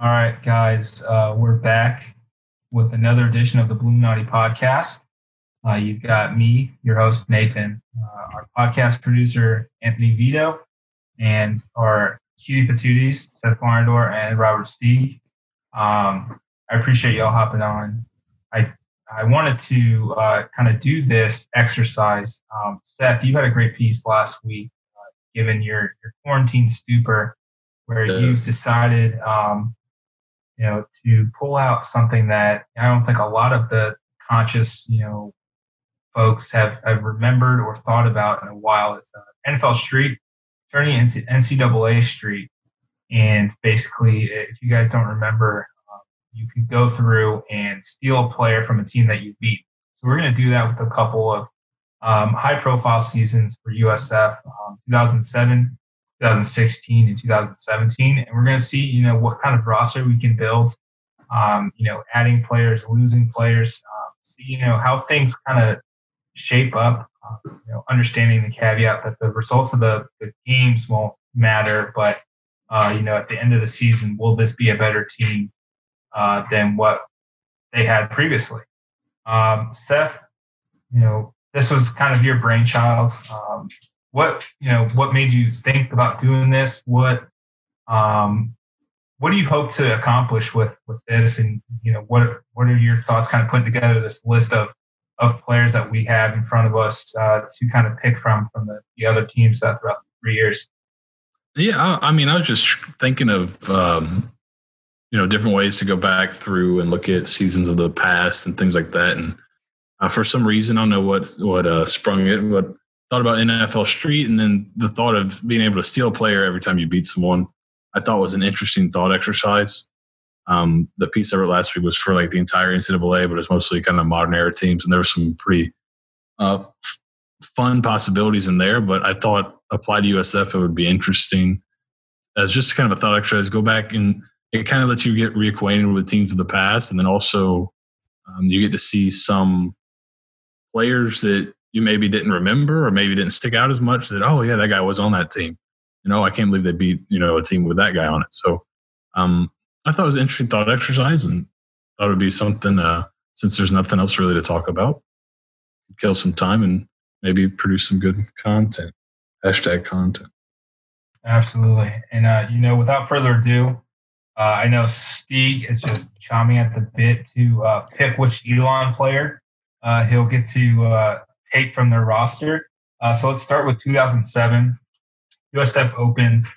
All right, guys, uh, we're back with another edition of the Bulluminati podcast. Uh, you've got me, your host, Nathan, uh, our podcast producer, Anthony Vito, and our cutie patooties, Seth Varnadore and Robert Steeg. Um, I appreciate y'all hopping on. I I wanted to uh, kind of do this exercise. Um, Seth, you had a great piece last week, uh, given your, your quarantine stupor, where yes. you decided um, you know, to pull out something that I don't think a lot of the conscious, you know, folks have, have remembered or thought about in a while. It's uh, NFL Street turning into NCAA Street. And basically, if you guys don't remember, uh, you can go through and steal a player from a team that you beat. So we're going to do that with a couple of um, high profile seasons for USF um, 2007 2016 and 2017, and we're going to see, you know, what kind of roster we can build. Um, you know, adding players, losing players, um, see, you know, how things kind of shape up. Uh, you know, understanding the caveat that the results of the, the games won't matter, but uh, you know, at the end of the season, will this be a better team uh, than what they had previously? Um, Seth, you know, this was kind of your brainchild. Um, what you know what made you think about doing this? What um what do you hope to accomplish with with this? And you know what what are your thoughts kind of putting together this list of of players that we have in front of us uh, to kind of pick from from the, the other teams that throughout the three years? Yeah I, I mean i was just thinking of um you know different ways to go back through and look at seasons of the past and things like that. And uh, for some reason i don't know what what uh sprung it but thought about NFL Street, and then the thought of being able to steal a player every time you beat someone, I thought was an interesting thought exercise. Um, the piece I wrote last week was for like the entire NCAA, but it's mostly kind of modern era teams, and there were some pretty uh, f- fun possibilities in there. But I thought applied to USF, it would be interesting as just kind of a thought exercise. Go back and it kind of lets you get reacquainted with teams of the past, and then also um, you get to see some players that you maybe didn't remember or maybe didn't stick out as much that oh yeah that guy was on that team. You know i can't believe they beat you know a team with that guy on it. So um, i thought it was an interesting thought exercise and thought it would be something uh, since there's nothing else really to talk about kill some time and maybe produce some good content. Hashtag content. Absolutely. And uh, you know without further ado uh, i know Steeg is just chomping at the bit to uh, pick which Elon player uh, he'll get to uh, take from their roster. Uh, so let's start with 2007. USF opens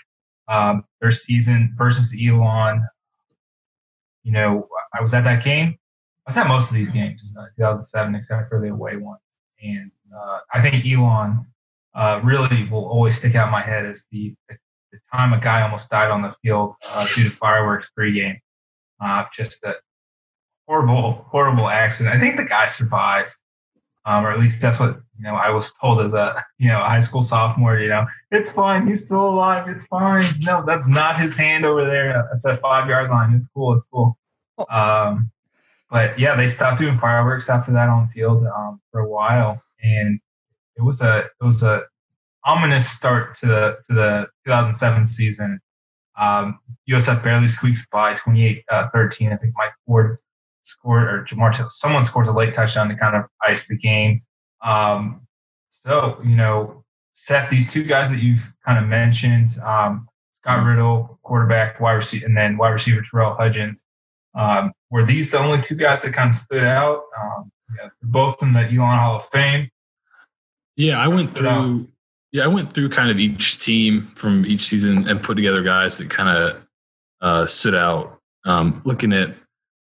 um, their season versus Elon. You know, I was at that game. I was at most of these games, uh, 2007, except for the away ones. And uh, I think Elon uh, really will always stick out in my head as the, the, time a guy almost died on the field uh, due to fireworks pregame. Uh, just a horrible, horrible accident. I think the guy survived um, or at least that's what you know I was told as a you know high school sophomore. You know, it's fine. He's still alive. It's fine. No, that's not his hand over there at the five yard line. It's cool. It's cool. Oh. Um, but yeah, they stopped doing fireworks after that on field um, for a while, and it was a it was a ominous start to the to the 2007 season. Um, USF barely squeaks by 28-13. Uh, I think Mike Ford scored or Jamar someone scores a late touchdown to kind of ice the game. Um, so you know, Seth, these two guys that you've kind of mentioned, um, Scott Riddle, quarterback, wide receiver, and then wide receiver Terrell Hudgins. Um, were these the only two guys that kind of stood out? Um, yeah, both in the Elon Hall of Fame. Yeah, I went through. Yeah, I went through kind of each team from each season and put together guys that kind of uh, stood out. Um, looking at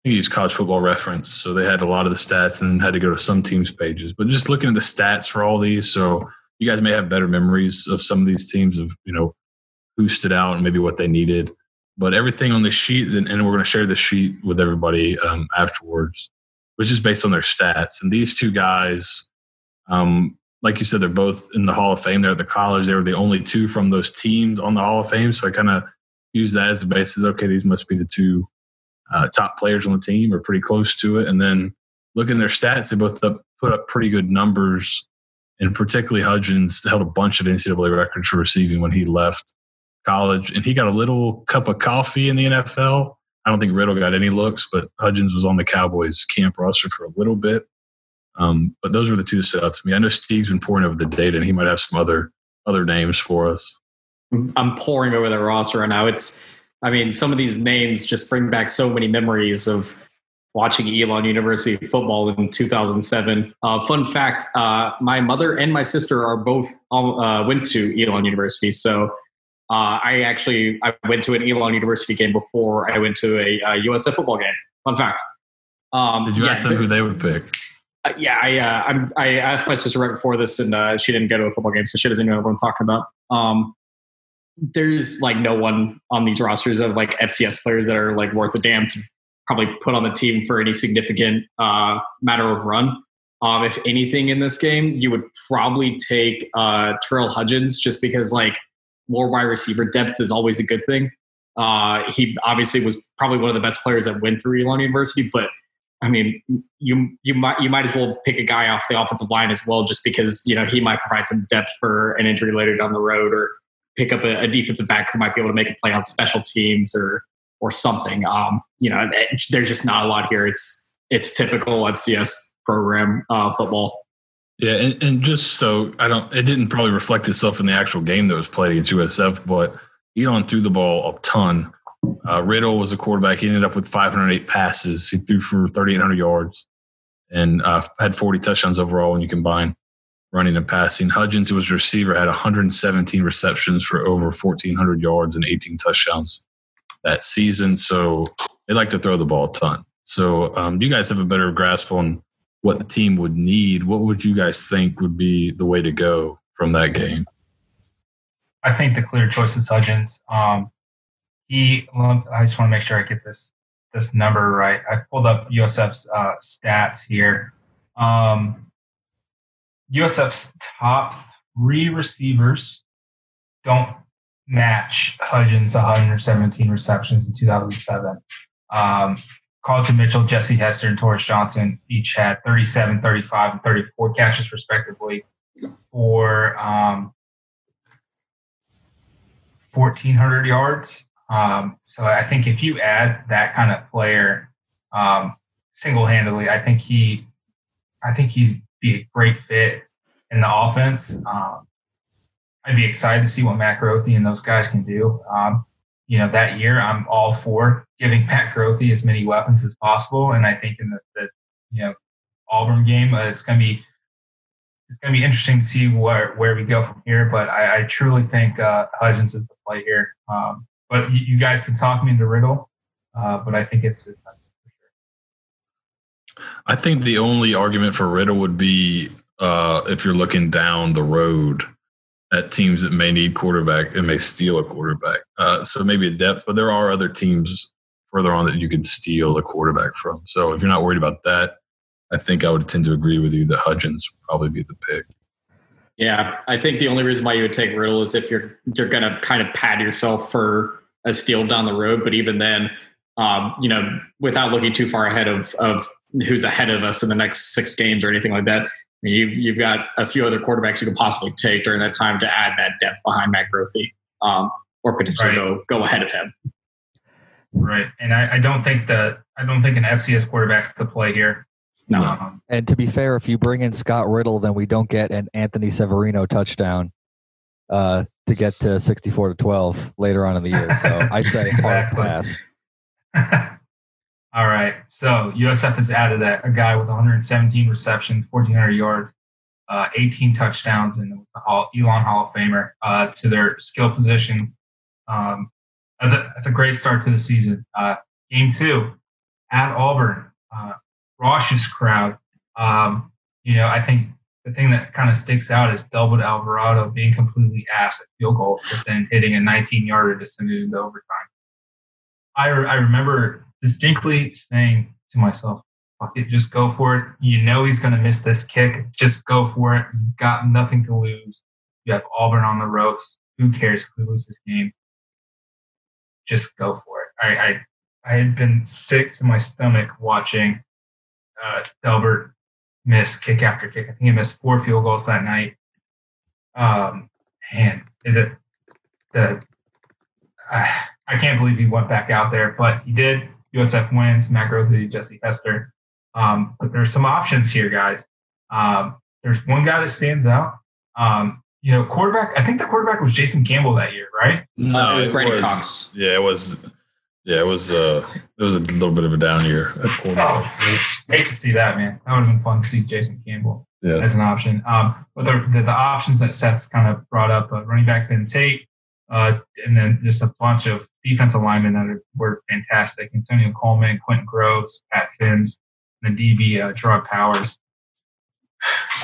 Use college football reference. So they had a lot of the stats and had to go to some teams' pages. But just looking at the stats for all these, so you guys may have better memories of some of these teams of, you know, who stood out and maybe what they needed. But everything on the sheet, and we're going to share the sheet with everybody um, afterwards, which is based on their stats. And these two guys, um, like you said, they're both in the Hall of Fame. They're at the college. They were the only two from those teams on the Hall of Fame. So I kind of use that as a basis. Okay, these must be the two uh, top players on the team or pretty close to it. And then looking at their stats, they both put up pretty good numbers. And particularly Hudgins held a bunch of NCAA records for receiving when he left college. And he got a little cup of coffee in the NFL I don't think Riddle got any looks, but Hudgins was on the Cowboys camp roster for a little bit. Um, but those were the two that stood out to me. I know Steeg's been pouring over the data, and he might have some other other names for us. I'm pouring over the roster right now. It's, I mean, some of these names just bring back so many memories of watching Elon University football in 2007. Uh, fun fact: uh, my mother and my sister are both uh, went to Elon University, so uh, I actually I went to an Elon University game before I went to a, a USF football game. Fun fact. Um, Did you yeah, ask them who they would pick? Uh, yeah, I uh, i asked my sister right before this, and she didn't go to a football game, so she doesn't know what I'm talking about. Um, there's like no one on these rosters of like FCS players that are like worth a damn to probably put on the team for any significant uh, matter of run. Um, if anything in this game, you would probably take uh, Terrell Hudgins just because like more wide receiver depth is always a good thing. Uh, he obviously was probably one of the best players that went through Elon University, but I mean, you you might you might as well pick a guy off the offensive line as well, just because you know he might provide some depth for an injury later down the road, or pick up a, a defensive back who might be able to make a play on special teams or or something. Um, you know, there's just not a lot here. It's it's typical FCS program uh, football. Yeah, and, and, just so I don't, it didn't probably reflect itself in the actual game that was played against USF, but Elon threw the ball a ton. Uh, Riddle was a quarterback. He ended up with 508 passes. He threw for 3,800 yards and uh, had 40 touchdowns overall when you combine running and passing. Hudgins, was receiver, had 117 receptions for over 1,400 yards and 18 touchdowns that season. So they like to throw the ball a ton. So um, you guys have a better grasp on what the team would need. What would you guys think would be the way to go from that game? I think the clear choice is Hudgins. Um, he, I just want to make sure I get this this number right. I pulled up USF's uh, stats here. Um, USF's top three receivers don't match Hudgins' 117 receptions in 2007. Um, Carlton Mitchell, Jesse Hester, and Taurus Johnson each had 37, 35, and 34 catches, respectively, for um, 1,400 yards. Um, so I think if you add that kind of player um, single-handedly, I think he, I think he'd be a great fit in the offense. Um, I'd be excited to see what Matt Grothe and those guys can do. Um, you know, that year I'm all for giving Matt Grothe as many weapons as possible, and I think in the, the you know Auburn game, uh, it's going to be it's going to be interesting to see where where we go from here. But I, I truly think uh, Hudgins is the play here. Um, but you, you, guys can talk me into Riddle, uh, but I think it's it's. I think the only argument for Riddle would be uh, if you're looking down the road at teams that may need quarterback and may steal a quarterback. Uh, so maybe a depth, but there are other teams further on that you could steal a quarterback from. So if you're not worried about that, I think I would tend to agree with you that Hudgins would probably be the pick. Yeah, I think the only reason why you would take Riddle is if you're you're going to kind of pad yourself for a steal down the road. But even then, um, you know, without looking too far ahead of of who's ahead of us in the next six games or anything like that, you, you've got a few other quarterbacks you can possibly take during that time to add that depth behind Matt Grothe, um, or potentially right. go go ahead of him. Right, and I, I, don't think that I don't think an FCS quarterback's the play here. No. Um, and to be fair, if you bring in Scott Riddle, then we don't get an Anthony Severino touchdown uh, to get to sixty-four to twelve later on in the year. So I say hard pass. All right. So USF has added a, a guy with 117 receptions, 1,400 yards, uh, 18 touchdowns, and the Hall, Elon Hall of Famer uh, to their skill positions. Um, that's, a, that's a great start to the season. Uh, game two at Auburn, uh, raucous crowd. Um, you know, I think the thing that kind of sticks out is Delbert Alvarado being completely ass at field goal, but then hitting a 19 yarder to send it into overtime. I, re- I remember distinctly saying to myself, fuck it, just go for it. You know he's going to miss this kick. Just go for it. You've got nothing to lose. You have Auburn on the ropes. Who cares if we lose this game? Just go for it. I, I, I had been sick to my stomach watching uh, Delbert miss kick after kick. I think he missed four field goals that night. Um, and the, the uh, I can't believe he went back out there, but he did. USF wins. Matt Grothe, Jesse Hester. Um, but there's some options here, guys. Um, there's one guy that stands out. Um, you know, quarterback. I think the quarterback was Jason Campbell that year, right? No, it was Brandon Cox. Yeah, it was. Yeah, it was. Uh, it was a little bit of a down year at quarterback. Oh, hate to see that, man. That would have been fun to see Jason Campbell Yeah, as an option. Um, but the, the, the options that Seth's kind of brought up, uh, running back Ben Tate, uh, and then just a bunch of defensive linemen that are, were fantastic. Antonio Coleman, Quentin Groves, Pat Sims, and the DB, uh, Jerraud Powers.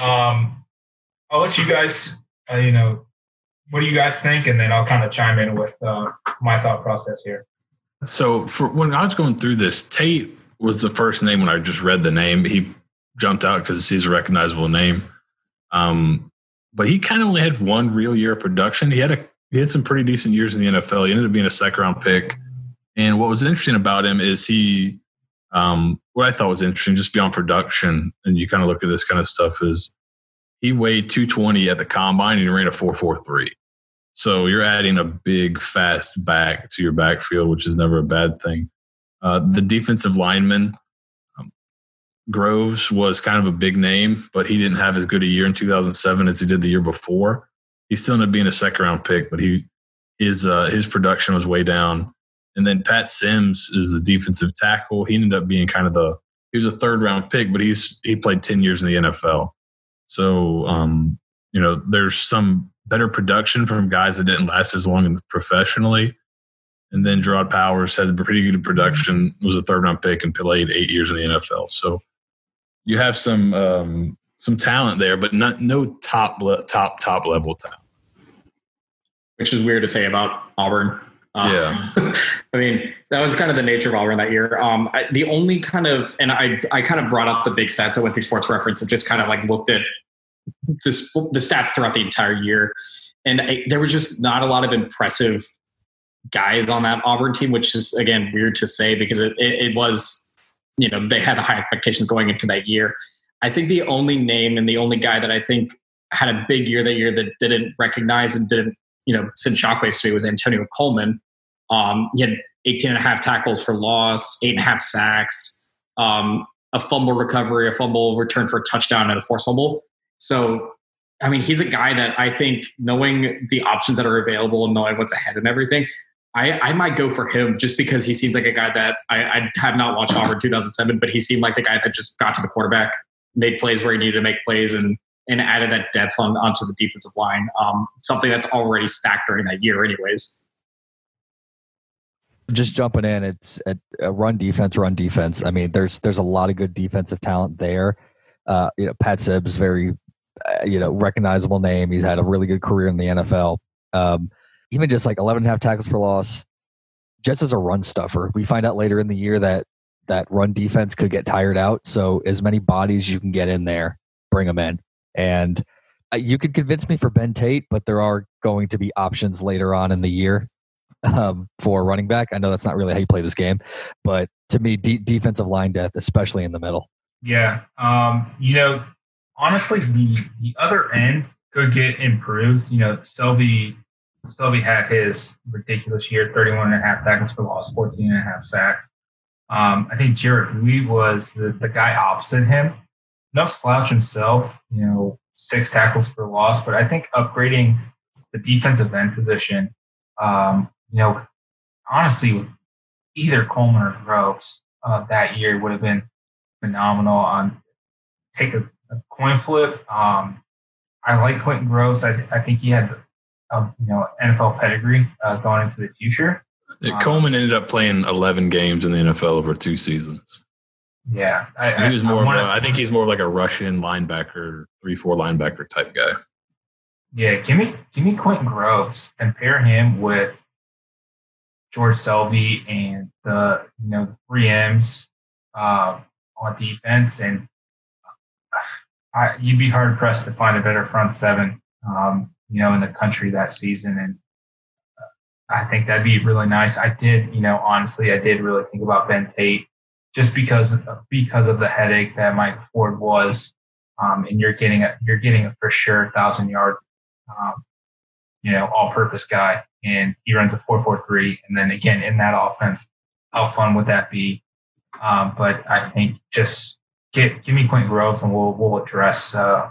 Um, I'll let you guys, uh, you know, what do you guys think? And then I'll kind of chime in with uh, my thought process here. So for when I was going through this, Tate was the first name when I just read the name. He jumped out because he's a recognizable name. Um, but he kind of only had one real year of production. He had a he had some pretty decent years in the NFL. He ended up being a second round pick. And what was interesting about him is he um, what I thought was interesting, just beyond production, and you kind of look at this kind of stuff, is he weighed 220 at the combine and he ran a 443. So you're adding a big, fast back to your backfield, which is never a bad thing. Uh, the defensive lineman, um, Groves, was kind of a big name, but he didn't have as good a year in 2007 as he did the year before. He still ended up being a second round pick, but he his uh, his production was way down. And then Pat Sims is the defensive tackle. He ended up being kind of the he was a third round pick, but he's he played 10 years in the NFL. So um, you know, there's some better production from guys that didn't last as long professionally. And then Jerraud Powers had pretty good production, was a third round pick and played eight years in the NFL. So you have some um, some talent there, but not no top top top level talent. Which is weird to say about Auburn. Uh, yeah, I mean that was kind of the nature of Auburn that year. Um, I, the only kind of, and I I kind of brought up the big stats. I went through Sports Reference and just kind of like looked at this, the stats throughout the entire year, and I, there was just not a lot of impressive guys on that Auburn team, which is again weird to say because it, it, it was, you know, they had high expectations going into that year. I think the only name and the only guy that I think had a big year that year that didn't recognize and didn't, you know, send shockwaves to me was Antonio Coleman. Um, he had 18 and a half tackles for loss, eight and a half sacks, um, a fumble recovery, a fumble return for a touchdown, and a forced fumble. So, I mean, he's a guy that I think knowing the options that are available and knowing what's ahead and everything, I, I might go for him just because he seems like a guy that I, I have not watched Auburn 2007, but he seemed like the guy that just got to the quarterback, made plays where he needed to make plays, and and added that depth on, onto the defensive line. Um, something that's already stacked during that year, anyways. Just jumping in, it's a, run defense, run defense. I mean, there's there's a lot of good defensive talent there. Uh, you know, Pat Sims, very uh, you know recognizable name. He's had a really good career in the NFL. Um, even just like 11 and a half tackles for loss, just as a run stuffer. We find out later in the year that that run defense could get tired out. So as many bodies you can get in there, bring them in. And uh, you could convince me for Ben Tate, but there are going to be options later on in the year um, for running back. I know that's not really how you play this game, but to me, de- defensive line depth, especially in the middle. Yeah. Um, you know, honestly, the, the other end could get improved. You know, Selvie Selvie had his ridiculous year 31 and a half tackles for loss, 14 and a half sacks. Um, I think Jarriett Buie was the, the guy opposite him. No slouch himself, you know, six tackles for loss, but I think upgrading the defensive end position, um, you know, honestly, with either Coleman or Groves uh, that year would have been phenomenal. On take a, a coin flip. Um, I like Quentin Groves. I, I think he had um, you know NFL pedigree uh, going into the future. Yeah, Coleman ended up playing 11 games in the NFL over two seasons. Yeah, I, he was more. I, wanna, of a, I think he's more like a Russian linebacker, three four linebacker type guy. Yeah, give me give me Quentin Groves and pair him with George Selvie and the you know three M's uh, on defense, and I, you'd be hard pressed to find a better front seven. Um, you know, in the country that season. And uh, I think that'd be really nice. I did, you know, honestly, I did really think about Ben Tate just because of, because of the headache that Mike Ford was. Um, and you're getting a you're getting a for sure thousand yard, um, you know, all purpose guy and he runs a four four three, and then again in that offense, how fun would that be? Um, but I think just get give me Quentin Groves, and we'll we'll address uh,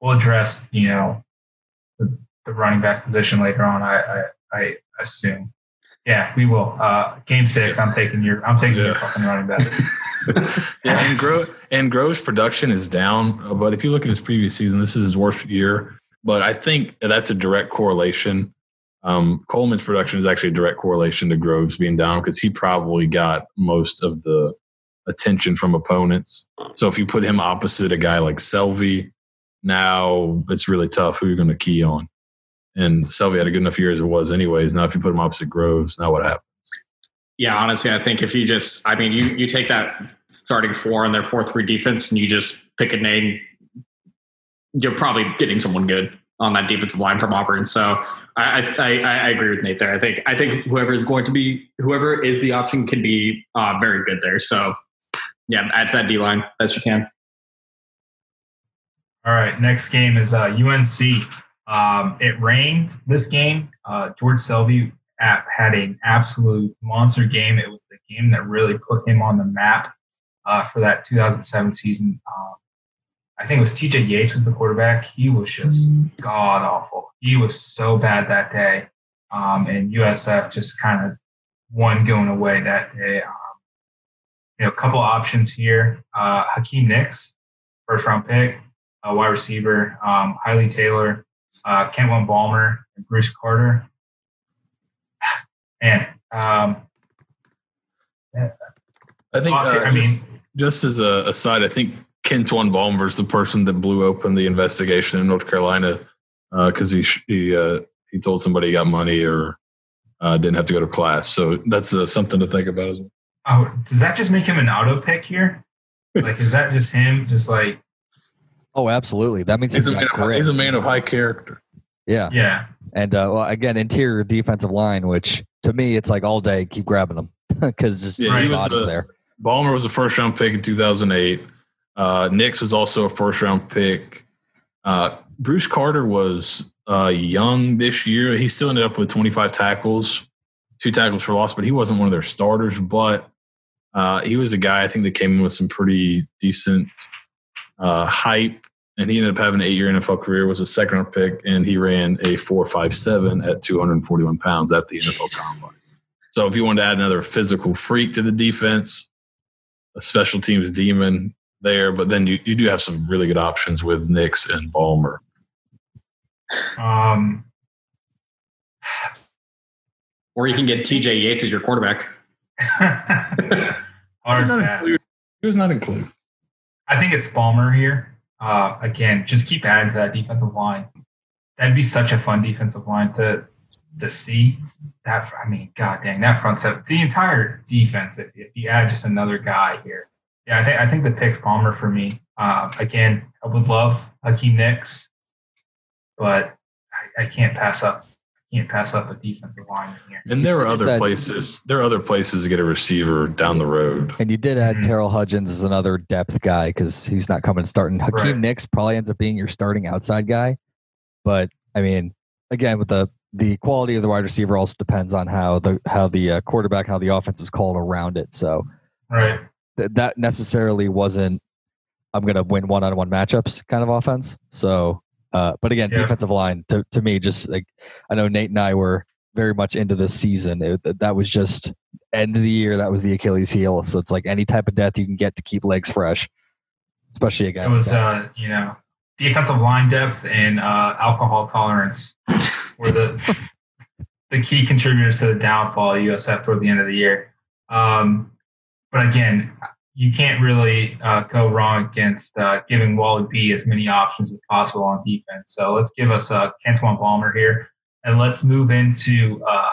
we'll address you know the, running back position later on. I I, I assume. Yeah, we will. Uh, game six, I'm taking your I'm taking yeah. your fucking running back. yeah, and Gro and Grove's production is down, but if you look at his previous season, this is his worst year. But I think that's a direct correlation. Um, Coleman's production is actually a direct correlation to Groves being down because he probably got most of the attention from opponents. So if you put him opposite a guy like Selvie, now it's really tough who you're going to key on. And Selvie had a good enough year as it was, anyways. Now if you put him opposite Groves, now what happens? Yeah, honestly, I think if you just, I mean, you you take that starting four and their four three defense, and you just pick a name, you're probably getting someone good on that defensive line from Auburn. So I, I, I agree with Nate there. I think I think whoever is going to be whoever is the option can be uh, very good there. So yeah, add to that D line best you can. All right, next game is uh, UNC. Um, it rained this game. Uh, George Selvie had an absolute monster game. It was the game that really put him on the map uh, for that 2007 season. Um, I think it was TJ Yates was the quarterback. He was just mm-hmm. god awful. He was so bad that day. Um, and USF just kind of won going away that day. Um, you know, a couple options here. Uh, Hakeem Nicks, first round pick, a wide receiver. Um, Taylor, uh, Kentwan Balmer, and Bruce Carter. And um, I think, uh, I mean, just, just as a aside, I think Kentwan Balmer is the person that blew open the investigation in North Carolina because uh, he he uh, he told somebody he got money or uh, didn't have to go to class. So that's uh, something to think about as well. Oh, does that just make him an auto pick here? Like, is that just him? Just like, oh, absolutely. That means he's, he's a man. Of, he's a man of high character. Yeah, yeah. And uh, well, again, interior defensive line, which to me, it's like all day keep grabbing them because just yeah, he was a, there. Balmer was a first round pick in 2008. Uh, Nicks was also a first round pick. Uh, Bruce Carter was uh, young this year. He still ended up with 25 tackles, two tackles for loss, but he wasn't one of their starters. But uh, he was a guy I think that came in with some pretty decent uh, hype, and he ended up having an eight-year NFL career. Was a second-round pick, and he ran a four-five-seven at 241 pounds at the NFL Combine. So if you want to add another physical freak to the defense, a special teams demon there, but then you, you do have some really good options with Nicks and Balmer. Um, or you can get TJ Yates as your quarterback. Hard pass. He was not included. I think it's Balmer here. Uh, again, just keep adding to that defensive line. That'd be such a fun defensive line to to see. That I mean, god dang, that front set, the entire defense. If, if you add just another guy here, yeah, I think I think the pick's Balmer for me. Uh, again, I would love Hakeem Nicks, but I, I, can't pass up. I can't pass up a defensive line here. And there are other places. There are other places to get a receiver down the road. And you did add mm-hmm. Terrell Hudgins as another depth guy because he's not coming starting. Hakeem right. Nicks probably ends up being your starting outside guy, but I mean, again, with the the quality of the wide receiver also depends on how the how the uh, quarterback how the offense is called around it. So, right th- that necessarily wasn't I'm going to win one on one matchups kind of offense. So, uh, but again, yeah. defensive line to, to me, just like I know Nate and I were very much into this season. It, that was just end of the year. That was the Achilles heel. So it's like any type of death you can get to keep legs fresh, especially again. It was, uh, you know, defensive line depth and uh, alcohol tolerance were the the key contributors to the downfall of USF toward the end of the year. Um, but again, you can't really uh, go wrong against uh, giving Wally B as many options as possible on defense. So let's give us uh, Kentwan Balmer here, and let's move into uh,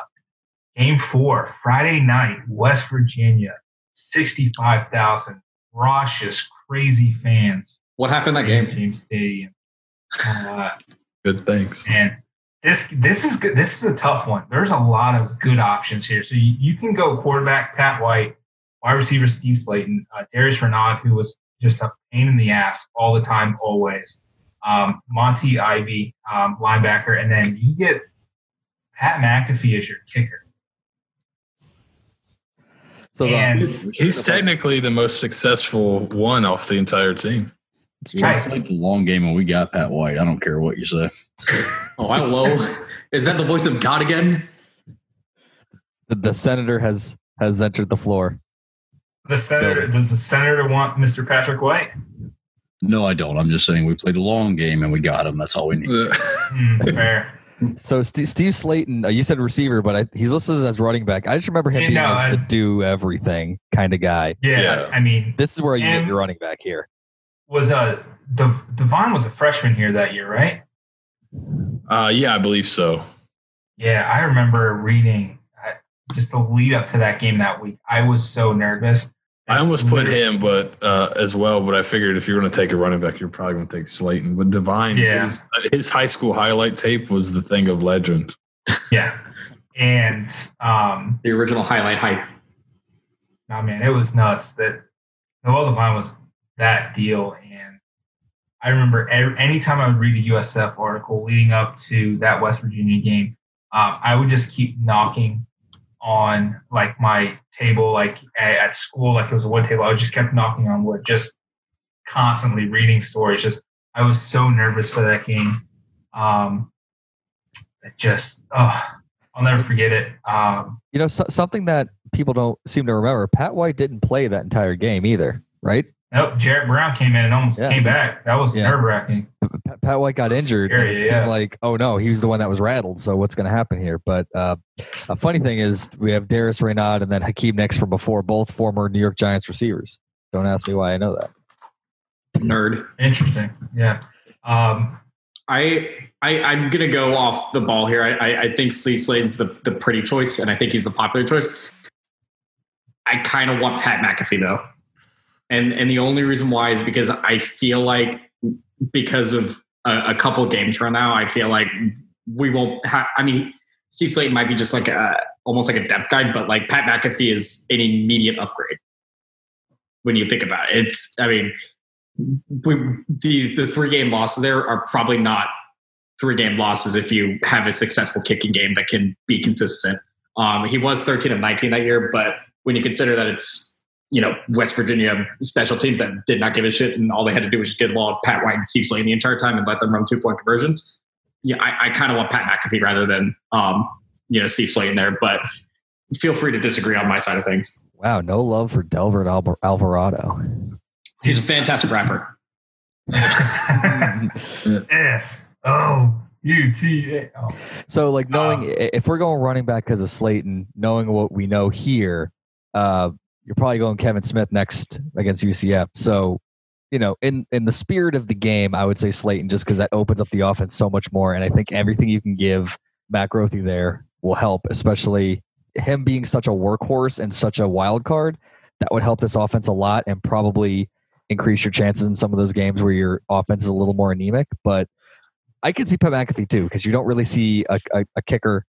Game Four, Friday night, West Virginia, sixty-five thousand raucous, crazy fans. What happened in that game? James Stadium. Uh, good, thanks. And this this is good. This is a tough one. There's a lot of good options here. So you, you can go quarterback Pat White wide receiver Steve Slaton, uh, Darius Reynaud, who was just a pain in the ass all the time, always. Um, Mortty Ivy, um, linebacker, and then you get Pat McAfee as your kicker. So the, And He's technically the most successful one off the entire team. We Right. played the long game and we got Pat White. I don't care what you say. Oh, hello. Is that the voice of God again? the senator has has entered the floor. The senator does the senator want Mr. Patrick White? No, I don't. I'm just saying we played a long game and we got him. That's all we need. Hmm, fair. So Steve, Steve Slaton, uh, you said receiver, but I, he's listed as running back. I just remember him Yeah, being no, as I- the do everything kind of guy. Yeah, Yeah. I mean, This is where you get your running back here. was uh Dev- Devon was a freshman here that year, right? Uh, yeah, I believe so. Yeah, I remember reading uh, just the lead up to that game that week. I was so nervous. I almost put him, but uh, as well. But I figured if you're going to take a running back, you're probably going to take Slaton. But Devine, Yeah. his, his high school highlight tape was the thing of legend. Yeah, and um, The original highlight hype. no man, it was nuts that Noel Devine was that deal. And I remember every, anytime I would read a USF article leading up to that West Virginia game, um, I would just keep knocking on like my table, like at, school, like it was a wood table. I just kept knocking on wood, just constantly reading stories. Just I was so nervous for that game. Um, it just oh, I'll never forget it. Um, You know, so, something that people don't seem to remember: Pat White didn't play that entire game either, right? nope, Jarrett Brown came in and almost Yeah. came back. That was Yeah. nerve wracking. Pat, Pat White got injured, and scary, it seemed like, oh no, he was the one that was rattled. So what's going to happen here? But uh, a funny thing is, we have Darius Reynaud and then Hakeem Nicks from before, both former New York Giants receivers. Don't ask me why I know that. Nerd. Interesting. Yeah. Um, I, I I'm gonna go off the ball here. I I, I think Steve Slaton's the, the pretty choice, and I think he's the popular choice. I kind of want Pat McAfee though, and and the only reason why is because I feel like because of a, a couple games from now, I feel like we won't. Ha- I mean, Steve Slaton might be just like a almost like a depth guy, but like Pat McAfee is an immediate upgrade when you think about it. It's I mean we, the the three game losses there are probably not three game losses if you have a successful kicking game that can be consistent. Um, he was 13 of 19 that year, but when you consider that it's you know West Virginia special teams that did not give a shit and all they had to do was just get law Pat White and Steve Slaton the entire time and let them run two point conversions. Yeah, I, I kind of want Pat McAfee rather than um, you know Steve Slaton in there, but feel free to disagree on my side of things. Wow, no love for Delbert Alvar- Alvarado. He's a fantastic rapper. S O U T A. So, like knowing Um, if we're going running back because of Slaton, knowing what we know here, uh, you're probably going Kevin Smith next against UCF. So, you know, in in the spirit of the game, I would say Slaton just because that opens up the offense so much more, and I think everything you can give Matt Grothe there will help, especially him being such a workhorse and such a wild card. That would help this offense a lot, and probably increase your chances in some of those games where your offense is a little more anemic. But I could see Pat McAfee too, because you don't really see a, a, a kicker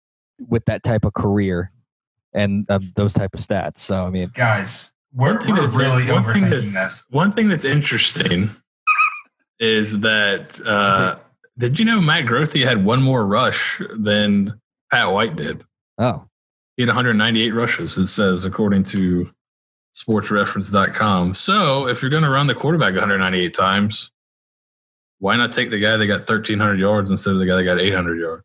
with that type of career and um, those type of stats. So I mean, Guys, we're, One thing we're that's- really one thing overthinking that's- this. One thing that's interesting is that uh, did you know Matt Grothe had one more rush than Pat White did? oh, He had 198 rushes, it says, according to sportsreference.com. So if you're going to run the quarterback 198 times, why not take the guy that got 1,300 yards instead of the guy that got 800 yards?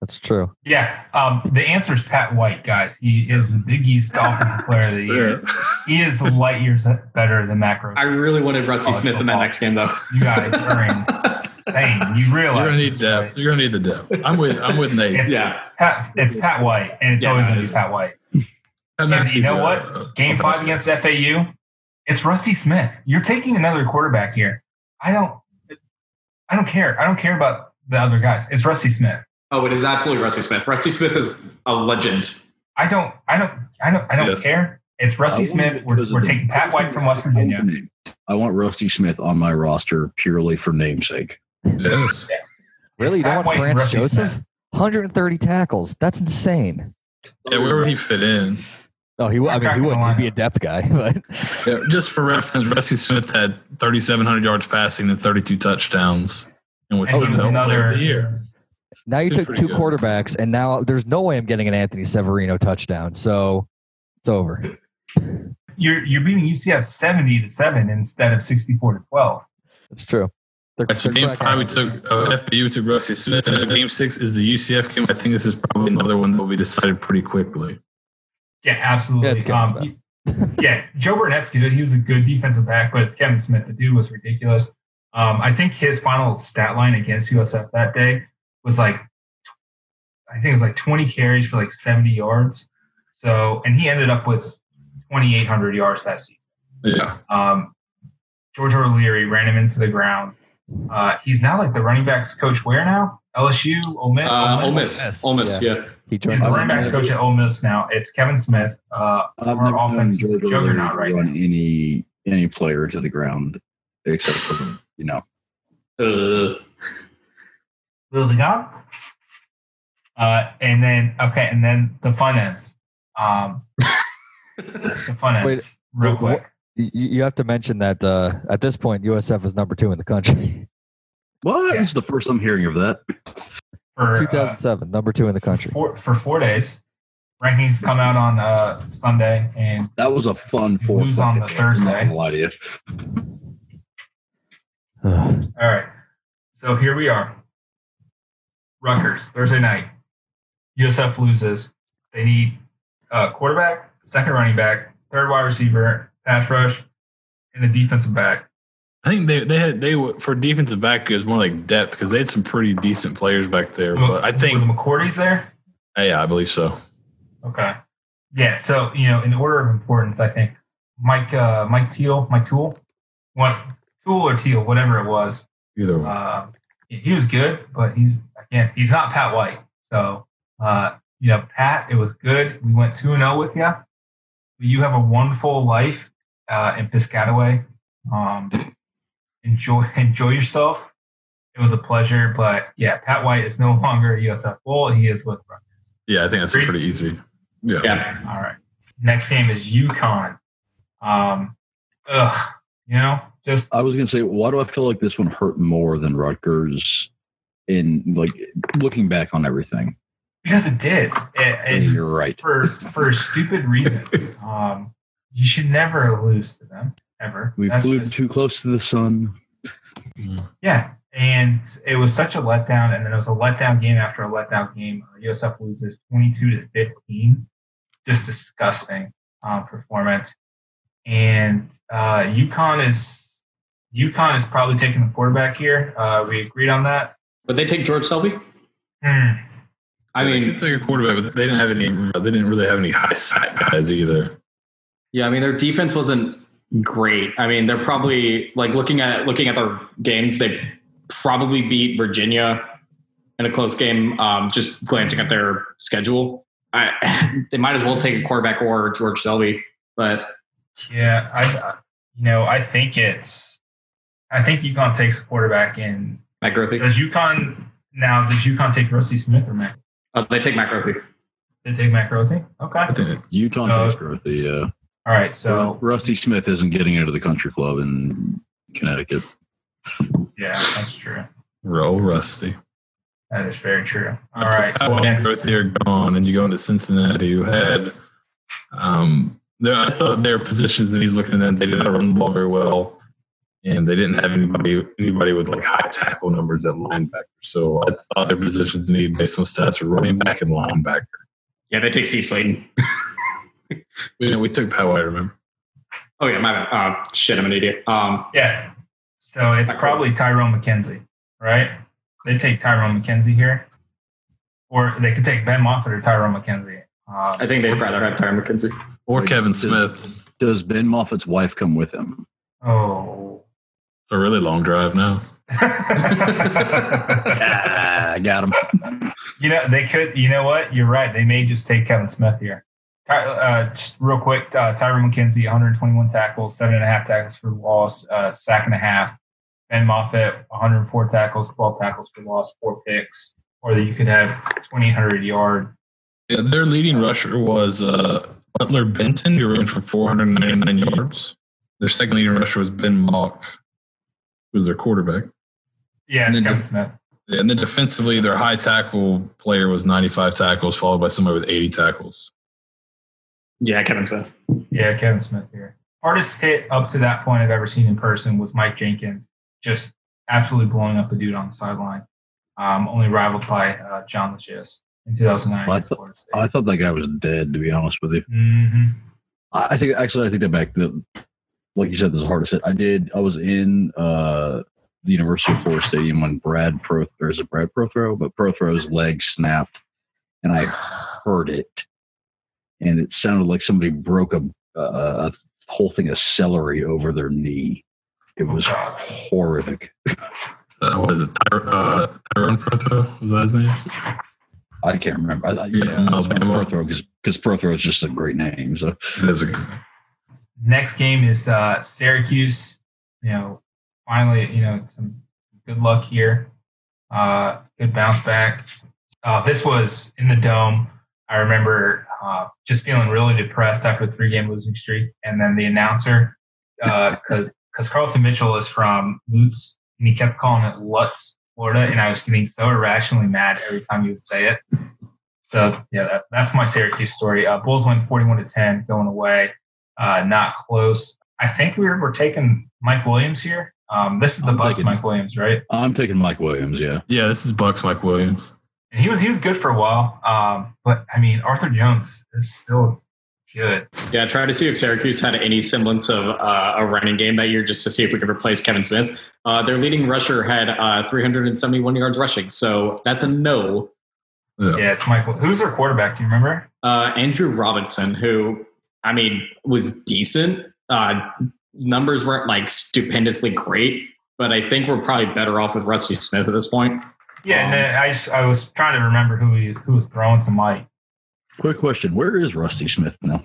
That's true. Yeah, um, the answer is Pat White, guys. He is the Big East Offensive Player of the Year. He is light years better than Macro. I really wanted Rusty College Smith in that next game though. You guys are insane. You realize You're gonna need this, depth. right? You're gonna need the depth. I'm with I'm with Nate. It's, Yeah. Pat, it's Pat White, and it's Yeah, always no, gonna be Pat White. And And you know a- what? a- Game a five best against FAU, it's Rusty Smith. You're taking another quarterback here. I don't. I don't care. I don't care about the other guys. It's Rusty Smith. Oh, it is absolutely Rusty Smith. Rusty Smith is a legend. I don't. I don't. I don't. I don't Yes. care. It's Rusty I Smith. We're, we're taking Pat White from West Virginia. I want Rusty Smith on my roster purely for namesake. Yes. Really, you don't Pat want White France Rusty Joseph? Smith. 130 tackles. That's insane. Yeah, where would he fit in? No, he. I mean, he wouldn't. He'd be a depth guy, but Yeah, just for reference, Rusty Smith had 3,700 yards passing and 32 touchdowns, and was And still he's player of the another year. Now you Seems took two good. quarterbacks, and now there's no way I'm getting an Anthony Severino touchdown. So it's over. You're you're beating UCF seventy to seven instead of sixty four to twelve. That's true. They're, Right, so they're game cracking five, we took uh, FAU took Rusty Smith. And game six is the UCF game. I think this is probably another one that will be decided pretty quickly. Yeah, absolutely. Yeah, it's Um, he- yeah, Joe Burnett's good. He was a good defensive back, but it's Kevin Smith. The dude was ridiculous. Um, I think his final stat line against USF that day was like, I think it was like 20 carries for like 70 yards. So, and he ended up with 2,800 yards that season. Yeah. Um, George O'Leary ran him into the ground. Uh, he's now like the running backs coach where now? LSU, Ole Miss. Uh, Ole Miss? Miss. Ole Miss. Yeah. He He's the the running backs coach at Ole Miss now. It's Kevin Smith. Uh, I've our never known offense is a juggernaut to right run now. any any player to the ground except for you know Uh, Lil Gone. Uh, and then okay, and then the fun ends. Um, the fun ends Wait, real the- quick. You, you have to mention that uh, at this point, USF is number two in the country. what Yeah. this is the first I'm hearing of that. For, uh, 2007, number two in the country. four, for four days. Rankings come out on uh, Sunday, and That was a fun four. Lose on the fucking days, I'm not Thursday. gonna lie to you. All right. So here we are. Rutgers Thursday night. USF loses. They need a quarterback, second running back, third wide receiver, pass rush, and a defensive back. I think they they had they were- for defensive back it was more like depth because they had some pretty decent players back there. But I Were think the McCourties there. yeah, I believe so. Okay. Yeah. So you know, in order of importance, I think Mike uh, Mike Teel, Mike Tool, what Tool or Teal, whatever it was. Either way. Uh, he was good, but he's again, he's not Pat White. So uh, you know, Pat, it was good. We went two and zero with you. You have a wonderful life uh, in Piscataway. Um, enjoy enjoy yourself. It was a pleasure, but yeah, Pat White is no longer USF Bull. He is with Rutgers. yeah, I think that's Agreed. pretty easy. Yeah. yeah. All right. Next game is UConn. Um, ugh, you know, just I was gonna say, why do I feel like this one hurt more than Rutgers? In like looking back on everything, because it did. It, you're right. for for stupid reason. Um, you should never lose to them ever. We That's flew just- too close to the sun. Yeah, and it was such a letdown, and then it was a letdown game after a letdown game. Uh, USF loses twenty-two to fifteen. Just disgusting um, performance. And uh, UConn is UConn is probably taking the quarterback here. Uh, we agreed on that. But they take George Selvie. Hmm. I they mean, could take a quarterback, but they didn't have any. They didn't really have any high sack guys either. yeah, I mean their defense wasn't great. I mean, they're probably like looking at looking at their games, they probably beat Virginia in a close game. Um, just glancing at their schedule, I, they might as well take a quarterback or George Selvie. But Yeah, I, I you know I think it's I think UConn takes a quarterback in. Matt Grothe, Does UConn now? Does UConn take Rusty Smith or Mac? oh, they take Matt Grothe. They take Mac Grothy. Okay. I think Utah So- takes growth. The uh, All right. So Rusty Smith isn't getting into the country club in Connecticut. yeah, that's true. roll rusty. That is very true. All That's right. So long next, both they're gone, and you go into Cincinnati, who had um, there. I thought their positions that he's looking at, they did not run the ball very well, and they didn't have anybody anybody with like high tackle numbers at linebacker. So I thought their positions needed based on stats were running back and linebacker. Yeah, they take Steve Slaton. We we took Pat White, remember? Oh yeah, my bad. Uh, shit, I'm an idiot. Um, yeah. So it's Okay. probably Tyrone McKenzie, right? They take Tyrone McKenzie here, or they could take Ben Moffitt or Tyrone McKenzie. Um, I think they'd rather have Tyrone McKenzie. Or Like, Kevin Smith. Does Ben Moffitt's wife come with him? oh. It's a really long drive now. Ah, I got him. You know, they could. You know what? You're right. They may just take Kevin Smith here. Uh, just real quick, uh, Tyrone McKenzie, 121 tackles, seven and a half tackles for loss, uh, sack and a half. Ben Moffitt, 104 tackles, 12 tackles for loss, four picks. Or that you could have 2,800 yard. Yeah, their leading rusher was uh, Butler Benton, who ran for 499 yards. Their second leading rusher was Ben Mauk, who was their quarterback. Yeah, And then Kevin def- Smith. And then defensively, their high tackle player was 95 tackles, followed by somebody with 80 tackles. Yeah, Kevin Smith. Yeah, Kevin Smith here. Hardest hit up to that point I've ever seen in person was Mike Jenkins, just absolutely blowing up a dude on the sideline. Um, only rivaled by uh, John Legis in 2009. Well, I, thought, I thought that guy was dead, to be honest with you. Mm-hmm. I think actually I think that back the like you said, this is the hardest hit. I did. I was in uh, the University of Florida Stadium when Brad Pro there's a Brad Prothro, but Prothro's leg snapped, and I heard it, and it sounded like somebody broke a, a whole thing of celery over their knee. It was horrific. Uh, what is it? Tyr- uh, Tyrone Prothro was that his name? I can't remember. I, I, Yeah, Alabama. Prothro because Prothro is just a great name. So It is a- Next game is uh, Syracuse. You know, finally, you know, some good luck here. Uh, good bounce back. Uh, this was in the dome. I remember uh, just feeling really depressed after a three game losing streak. And then the announcer, uh, because cause Carlton Mitchell is from Lutz, and he kept calling it Lutz, Florida. And I was getting so irrationally mad every time he would say it. So, yeah, that, that's my Syracuse story. Uh, Bulls win 41 to 10 going away. Uh, not close. I think we were, we're taking Mike Williams here. Um, this is the I'm Bucks taking- Mike Williams, right? I'm taking Mike Williams. Yeah, yeah, this is Bucks Mike Williams. And he was he was good for a while. Um, but I mean, Arthur Jones is still good. Yeah, try to see if Syracuse had any semblance of uh, a running game that year just to see if we could replace Kevin Smith. Uh, their leading rusher had uh, 371 yards rushing, so that's a no. Yeah. Yeah, it's Mike. Who's their quarterback? Do you remember? Uh, Andrew Robinson, who I mean was decent. Uh, numbers weren't like stupendously great, but I think we're probably better off with Rusty Smith at this point. Yeah, and I just, I was trying to remember who he who was throwing to Mike. quick question: Where is Rusty Smith now?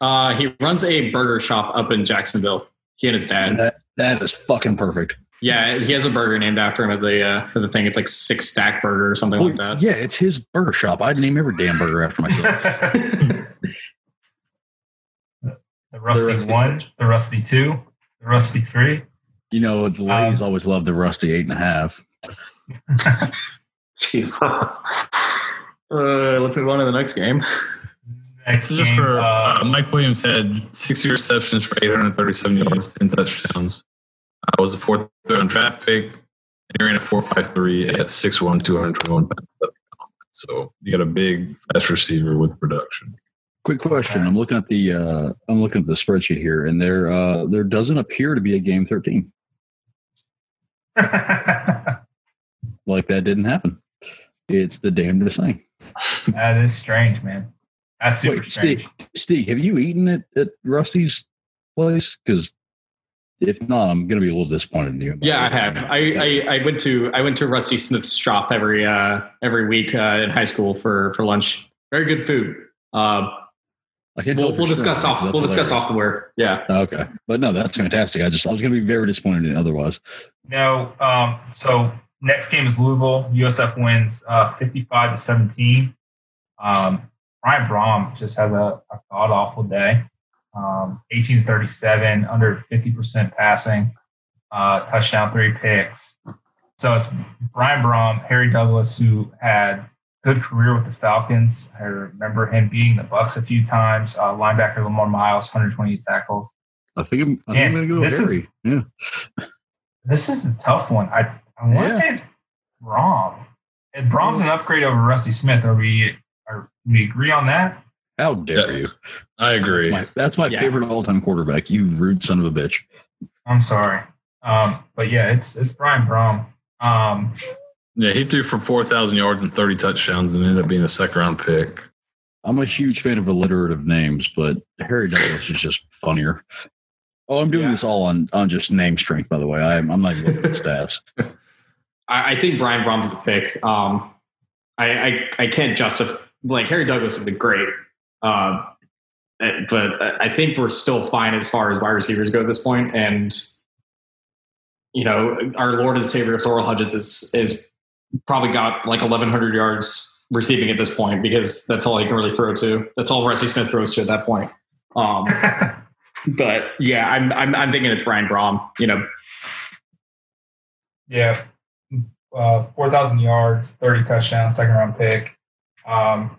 Uh, he runs a burger shop up in Jacksonville. He and his dad. That that is fucking perfect. Yeah, he has a burger named after him at the uh, at the thing. It's like six stack burger or something like that. yeah, it's his burger shop. I'd name every damn burger after myself. the Rusty, Rusty one, switch. the Rusty two, the Rusty three. you know, the ladies Um, always love the rusty eight and a half. Jeez. Uh, let's move on to the next game. Next So just game, for uh, uh, Mike Williams had 60 receptions for 837 yards, 10 touchdowns. I was the fourth round draft pick. And he ran a 4.53 at 6'1", 221 pounds. So you got a big fast receiver with production. Quick question: I'm looking at the uh, I'm looking at the spreadsheet here, and there uh, there doesn't appear to be a game 13. Like that didn't happen. It's the damnedest thing. that is strange, man. That's super Wait, strange. Steve, Steve, have you eaten at, at Rusty's place? Because if not, I'm going to be a little disappointed in you. Yeah, I have. I, I, I went to I went to Rusty Smith's shop every uh, every week uh, in high school for for lunch. Very good food. Uh, I can't tell we'll, we'll sure, discuss off. We'll discuss hilarious. off the where. Yeah. Okay, but no, that's fantastic. I just I was going to be very disappointed in otherwise. No, um, so next game is Louisville. USF wins uh, 55 to 17. Um, Brian Brohm just has a, a god awful day. Um, 18 to 37, under 50% passing, uh, touchdown, three picks. So it's Brian Brohm, Harry Douglas, who had good career with the Falcons. I remember him beating the Bucks a few times. Uh, linebacker Lamar Miles, 120 tackles. I think I'm, I think Man, I'm going to go with this is- Harry. yeah. This is a tough one. I, I want to Yeah. say it's Brohm. If Brohm's an upgrade over Rusty Smith, are we are we agree on that? How dare Yeah. you? I agree. My, that's my Yeah. favorite all-time quarterback. You rude son of a bitch. I'm sorry. Um, but yeah, it's it's Brian Brohm. Um, Yeah, he threw for 4,000 yards and 30 touchdowns and ended up being a second round pick. I'm a huge fan of alliterative names, but Harry Douglas is just funnier. Oh, I'm doing Yeah. this all on, on just name strength, by the way. I'm, I'm not even looking at stats. I, I think Brian Brohm's the pick. Um, I, I I can't justify like Harry Douglas would be great, uh, but I think we're still fine as far as wide receivers go at this point. And you know, our Lord and Savior Terrell Hudgins is is probably got like 1,100 yards receiving at this point because that's all he can really throw to. That's all Rusty Smith throws to at that point. Um, but yeah, I'm I'm I'm thinking it's Brian Brohm. You know, yeah, uh, 4,000 yards, 30 touchdowns, second round pick. Um,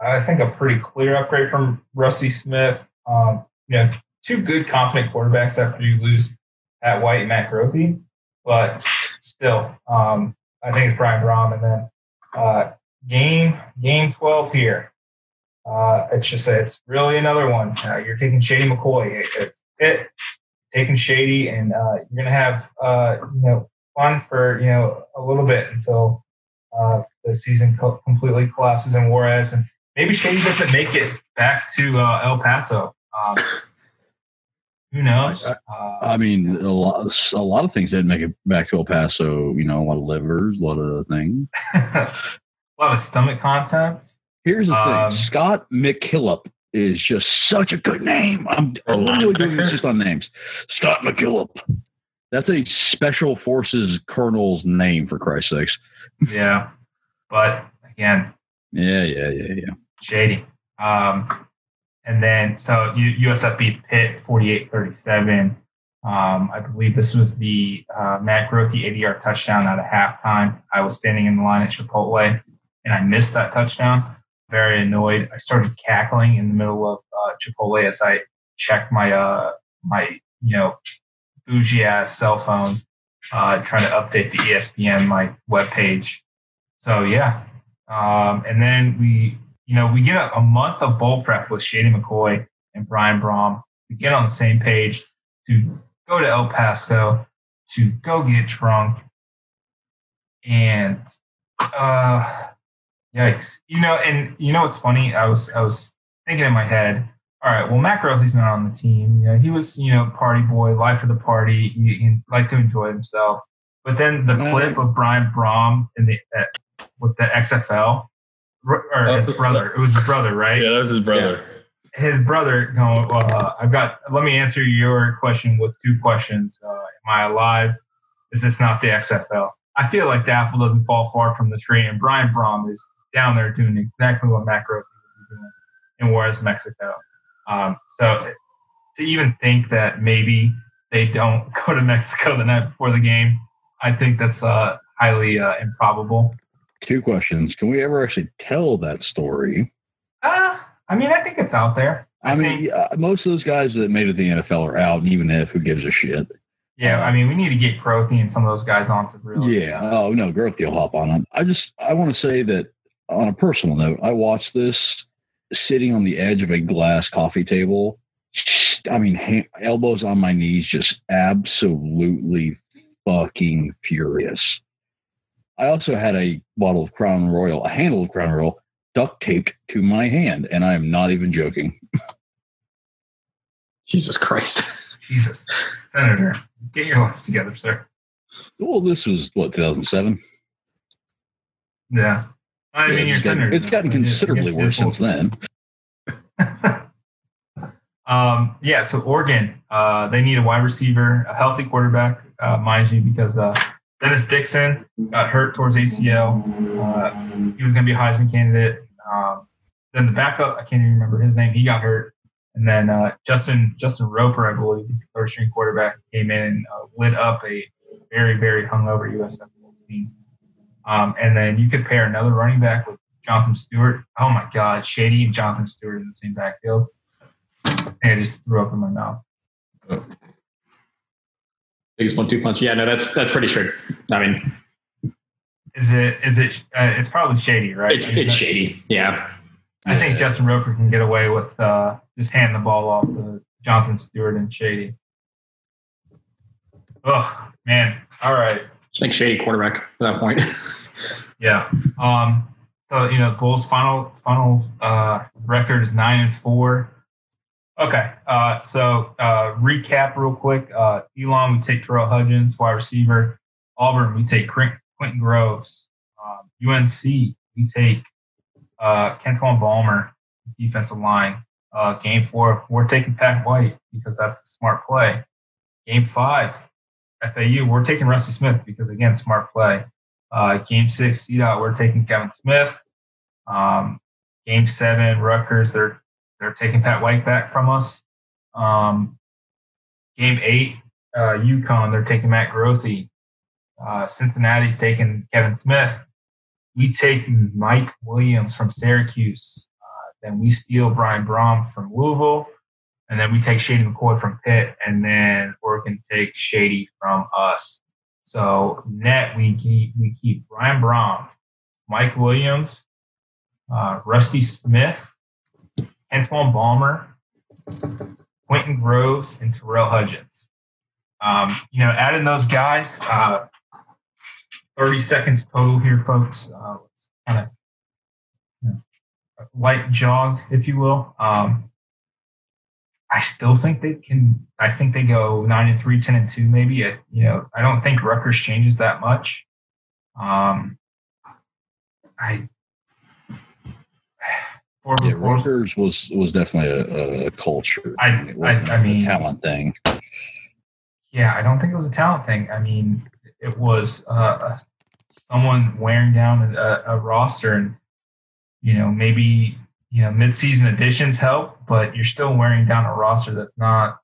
I think a pretty clear upgrade from Rusty Smith. Um, you know, two good, confident quarterbacks after you lose at White and Matt Grothe, but still, um, I think it's Brian Brohm. And then uh, game game 12 here. Uh, it's just it's really another one. Uh, you're taking Shady McCoy. It, it's it taking Shady, and uh, you're gonna have uh, you know fun for you know a little bit until uh, the season co- completely collapses in Juarez, and maybe Shady doesn't make it back to uh, El Paso. Um, who knows? Uh, I mean, a lot, a lot of things didn't make it back to El Paso. You know, a lot of livers, a lot of things. a lot of stomach contents. Here's the Um, thing: Scott McKillop is just such a good name. I'm A literally doing this just on names. Scott McKillop. That's a special forces colonel's name, for Christ's sakes. Yeah, but again, Yeah, yeah, yeah, yeah. shady. Um, and then so USF beats Pitt 48-37. Um, I believe this was the uh, Matt Grothe 80-yard touchdown out of halftime. I was standing in the line at Chipotle, and I missed that touchdown. Very annoyed. I started cackling in the middle of uh, Chipotle as I checked my uh, my you know bougie ass cell phone, uh, trying to update the ESPN like webpage. So yeah, um, and then we you know, we get a, a month of bowl prep with Shady McCoy and Brian Brohm to get on the same page to go to El Paso to go get drunk. And uh yikes. You know, and you know what's funny? I was I was thinking in my head, all right, well Matt Grothe's not on the team. You know, he was, you know, party boy, life of the party. He, he liked to enjoy himself. But then the Mm. clip of Brian Brohm in the uh, with the XFL or Oh, his brother. It was his brother, right? Yeah, that was his brother. His brother going. Uh, I've got. Let me answer your question with two questions. Uh, am I alive? Is this not the XFL? I feel like the apple doesn't fall far from the tree, and Brian Brohm is down there doing exactly what Matt Grothe was doing in Juarez, Mexico. Um, so to even think that maybe they don't go to Mexico the night before the game, I think that's uh, highly uh, improbable. Two questions. Can we ever actually tell that story? Uh, I mean, I think it's out there. I, mean, uh, most of those guys that made it to the NFL are out, and even if, who gives a shit? Yeah, I mean, we need to get Grothe and some of those guys on to really. Yeah. Oh no, Growth will hop on it. I just I want to say that on a personal note, I watched this sitting on the edge of a glass coffee table. I mean, ha- elbows on my knees, just absolutely fucking furious. I also had a bottle of Crown Royal, a handle of Crown Royal, duct taped to my hand, and I am not even joking. Jesus Christ. Jesus, Senator, get your life together, sir. Well, this was what 2007. Yeah, I mean, you're it's, gotten, senator. it's gotten I guess- I considerably worse since then. um, yeah, so Oregon, uh, they need a wide receiver, a healthy quarterback, uh, mind you, because uh, Dennis Dixon got hurt towards ACL. Uh, he was going to be a Heisman candidate. Um, then the backup, I can't even remember his name, he got hurt. And then uh, Justin Justin Roper, I believe, is the third string quarterback, came in and uh, lit up a very, very hungover USF team. Um, and then you could pair another running back with Jonathan Stewart. Oh my God, Shady and Jonathan Stewart in the same backfield. And I just threw up in my mouth. Biggest one two punch. Yeah, no, that's that's pretty sure. I mean, Is it? Is it? Uh, it's probably Shady, right? it's I mean, it's shady. Yeah. I think Justin Roper can get away with uh, just handing the ball off to Jonathan Stewart and Shady. Oh man! All right. Just make shady quarterback at that point. Yeah. Um. So you know, Bulls' final final uh, record is nine and four. Okay. Uh. So uh, recap real quick. Uh, Elon, we take Terrell Hudgins, wide receiver. Auburn, we take Quentin Groves. Um, UNC, we take uh, Kentwan Balmer, defensive line. Uh, game four, we're taking Pat White because that's the smart play. Game five, FAU, we're taking Rusty Smith because again, smart play. Uh, game six, CDOT, we're taking Kevin Smith. Um, game seven, Rutgers, they're they're taking Pat White back from us. Um, game eight, uh, UConn, they're taking Matt Grothe. Uh, Cincinnati's taking Kevin Smith. We take Mike Williams from Syracuse. Uh, then we steal Brian Brohm from Louisville. And then we take Shady McCoy from Pitt. And then Oregon takes Shady from us. So net, we keep, we keep Brian Brohm, Mike Williams, uh, Rusty Smith, Kentwan Balmer, Quentin Groves, and Terrell Hudgins. Um, you know, adding those guys, uh, 30 seconds total here, folks. Uh, kind of you know, light jog, if you will. Um, I still think they can. I think they go nine and three, 10 and two, maybe. you know, I don't think Rutgers changes that much. Um, I yeah, Rutgers was was definitely a, a culture. I I, I mean talent thing. Yeah, I don't think it was a talent thing. I mean, it was uh, someone wearing down a, a roster, and you know maybe you know midseason additions help, but you're still wearing down a roster that's not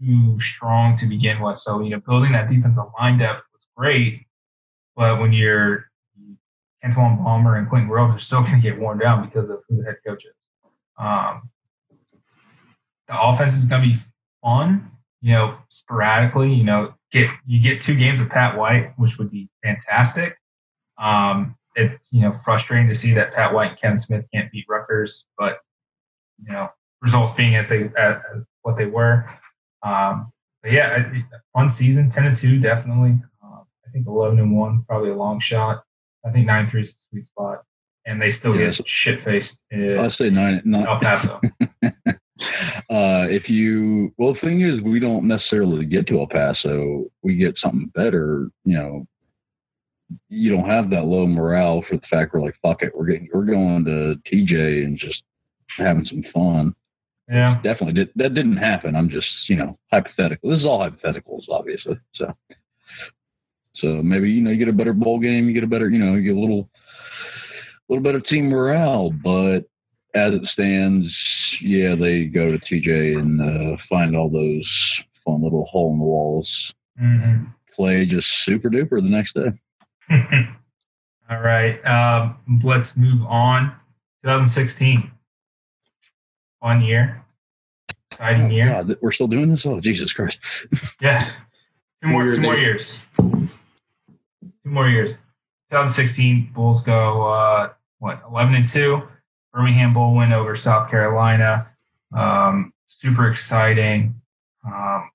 too strong to begin with. So you know, building that defensive line depth was great, but when you're Kentwan Balmer and Quentin Groves are still going to get worn down because of who the head coach is. Um, the offense is going to be fun, you know, sporadically. You know, get you get two games of Pat White, which would be fantastic. Um, it's you know frustrating to see that Pat White and Kevin Smith can't beat Rutgers, but you know results being as they as what they were. Um, but yeah, fun season, ten and two, definitely. Um, I think eleven and one is probably a long shot. I think nine three is the sweet spot, and they still yeah, get shit faced. I'll say nine. nine. El Paso. uh, if you well, the thing is, we don't necessarily get to El Paso. We get something better. You know, you don't have that low morale for the fact we're like, fuck it, we're getting we're going to TJ and just having some fun. Yeah, definitely did. That didn't happen. I'm just you know hypothetical. This is all hypotheticals, obviously. So so maybe you know you get a better bowl game, you get a better you know you get a little little better team morale. But as it stands, yeah, they go to TJ and uh, find all those fun little hole in the walls. Mm-hmm. Play just super duper the next day. all right, um, let's move on. 2016, fun year, exciting oh, year. God, we're still doing this. Oh Jesus Christ! yeah, two more, two more years two more years. 2016 Bulls go uh, what 11 and two. Birmingham Bowl win over South Carolina. Um, super exciting. Um,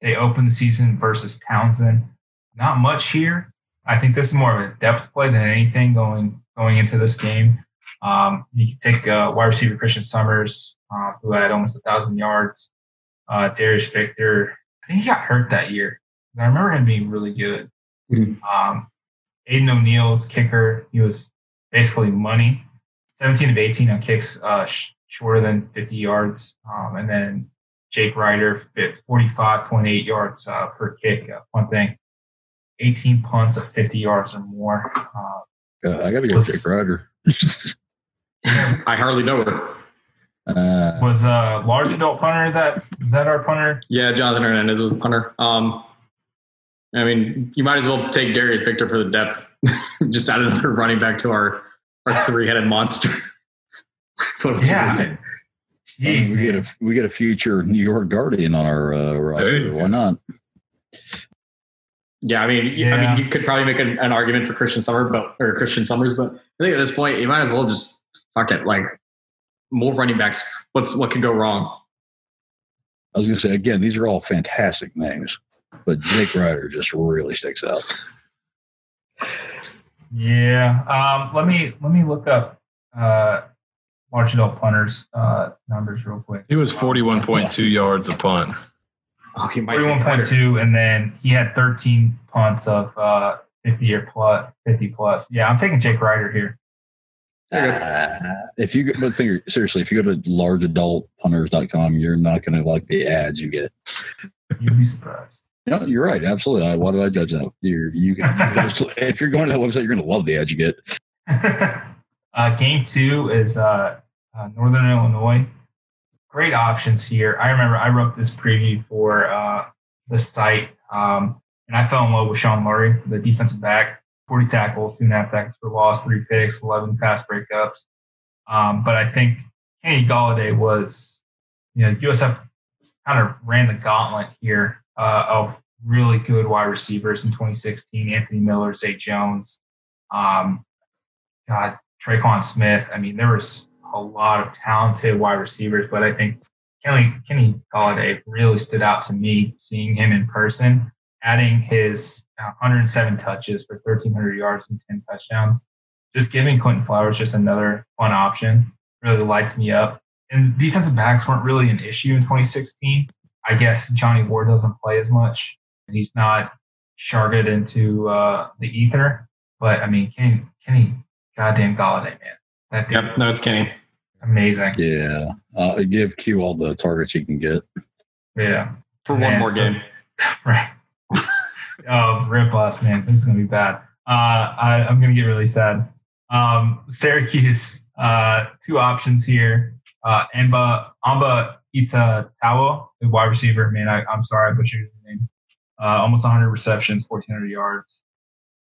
they open the season versus Towson. Not much here. I think this is more of a depth play than anything going going into this game. Um, you can take uh, wide receiver Christian Summers, uh, who had almost a thousand yards. Uh, Darius Victor, I think he got hurt that year. I remember him being really good. Mm-hmm. Um, Aiden O'Neill's kicker, he was basically money. 17 of 18 on kicks uh, sh- shorter than 50 yards. Um, and then Jake Ryder, 45.8 yards uh, per kick. Uh, one thing, 18 punts of 50 yards or more. Uh, I got to go Jake Ryder. I hardly know her. Uh, was a large adult punter that is that our punter? Yeah, Jonathan Hernandez was a punter. Um, I mean, you might as well take Darius Victor for the depth. Just add another running back to our our three headed monster. yeah. Jeez, we get a we get a future New York Guardian on our uh, roster. Hey. Why not? Yeah, I mean, yeah. I mean, you could probably make an, an, argument for Christian Summer, but or Christian Summers, but I think at this point, you might as well just fuck it. Like more running backs. What's what could go wrong? I was gonna say again, these are all fantastic names but Jake Ryder just really sticks out. Yeah. Um, let me let me look up uh, Marchdale punters uh, numbers real quick. He was forty one point two yards a punt. Oh, he might forty one point two, and then he had thirteen punts of uh, fifty or plus, fifty plus. Yeah, I'm taking Jake Ryder here. Uh, if you but think, seriously, if you go to largeadultpunters.com, you're not going to like the ads you get. You'd be surprised. No, you're right. Absolutely. I, Why did I judge that? You're, you if you're going to that website, you're going to love the ads you get. uh, game two is uh, uh, Northern Illinois. Great options here. I remember I wrote this preview for uh, the site, um, and I fell in love with Sean Murray, the defensive back. 40 tackles, two and a half tackles for loss, three picks, 11 pass breakups. Um, but I think Kenny Golladay was, you know, USF kind of ran the gauntlet here uh, of really good wide receivers in 2016. Anthony Miller, Zay Jones, um, God, Tre'Quan Smith. I mean, there was a lot of talented wide receivers, but I think Kenny Kenny Golladay really stood out to me seeing him in person, adding his 107 touches for 1,300 yards and 10 touchdowns. Just giving Quinton Flowers just another fun option really lights me up. And defensive backs weren't really an issue in 2016. I guess Johnny Ward doesn't play as much. And he's not sharded into uh, the ether. But I mean, Kenny, Kenny, goddamn Golladay, man. That yep, no, it's Kenny. Amazing. Yeah, uh, give Q all the targets he can get. Yeah, for one more game. right. oh, rip us, man. This is gonna be bad. Uh, I, I'm gonna get really sad. Um, Syracuse, uh, two options here. Uh, Amba Amba Ita Tawo, the wide receiver. Man, I, I'm sorry, I butchered his name. Uh, almost 100 receptions, 1,400 yards,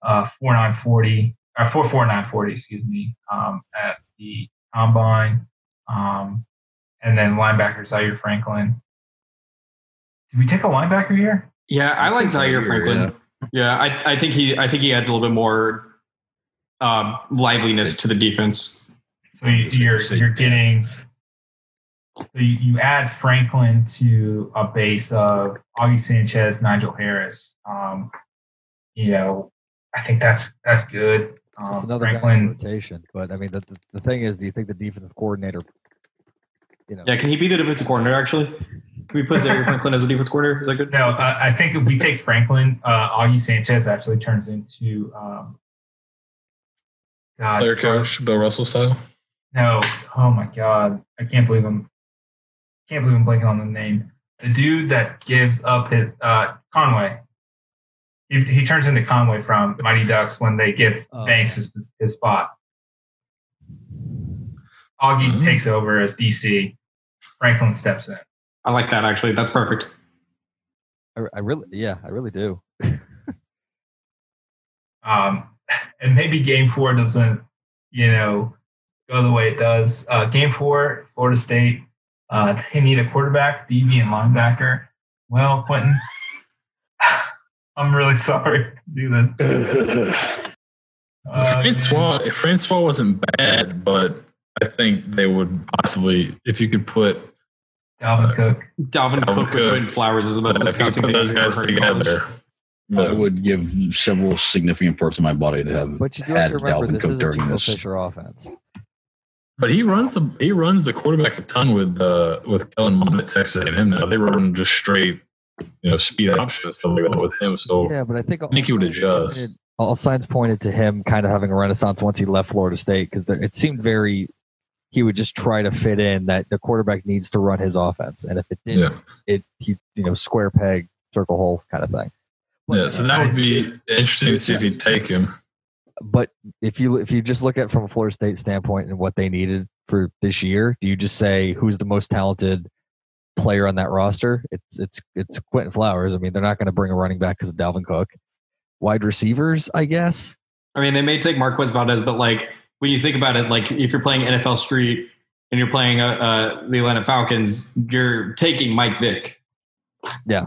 uh, 4940 or 44940, excuse me, um, at the combine. Um, and then linebacker Zaire Franklin. Did we take a linebacker here? Yeah, I like Zaire Franklin. Yeah, yeah I, I, think he I think he adds a little bit more um, liveliness to the defense. So you're you're getting so you, you add Franklin to a base of Auggie Sanchez, Nigel Harris. Um, you know, I think that's that's good. Um, it's another Franklin rotation, but I mean, the, the, the thing is, do you think the defensive coordinator? You know, yeah, can he be the defensive coordinator? Actually, can we put Zaire Franklin as a defensive coordinator? Is that good? No, uh, I think if we take Franklin, uh, Auggie Sanchez actually turns into um, God, player coach Bill Russell style. No, oh my God, I can't believe I'm can't believe I'm blanking on the name. The dude that gives up his uh, Conway. He, he turns into Conway from Mighty Ducks when they give oh. Banks his, his spot. Auggie mm-hmm. takes over as DC. Franklin steps in. I like that actually. That's perfect. I, I really, yeah, I really do. um, and maybe Game Four doesn't, you know, go the way it does. Uh, game Four, Florida State uh, they need a quarterback, DB, and linebacker. Well, Quinton, I'm really sorry to do this. Uh, Francois, Francois wasn't bad, but I think they would possibly, if you could put Dalvin uh, Cook, Dalvin, Dalvin Cook, Cook with Flowers is the most disgusting thing. Those guys together. I would give several significant parts of my body to have. But you do have to remember Dalvin this Cook is a Jimbo Fisher offense. But he runs the he runs the quarterback a ton with uh with Kellen Mond at Texas A&M now. They run just straight, you know, speed options stuff like that with him. So yeah, but I think I think he would adjust. Pointed, all signs pointed to him kind of having a renaissance once he left Florida State because it seemed very he would just try to fit in that the quarterback needs to run his offense, and if it didn't, yeah. it he you know square peg circle hole kind of thing. But, yeah, so that would be interesting to see if he'd take him but if you if you just look at from a Florida State standpoint and what they needed for this year, do you just say who's the most talented player on that roster? It's it's it's Quinton Flowers. I mean, they're not going to bring a running back because of Dalvin Cook. Wide receivers, I guess. I mean, they may take Marquez Valdes, but like when you think about it, like if you're playing NFL Street and you're playing uh, uh, the Atlanta Falcons, you're taking Mike Vick. Yeah.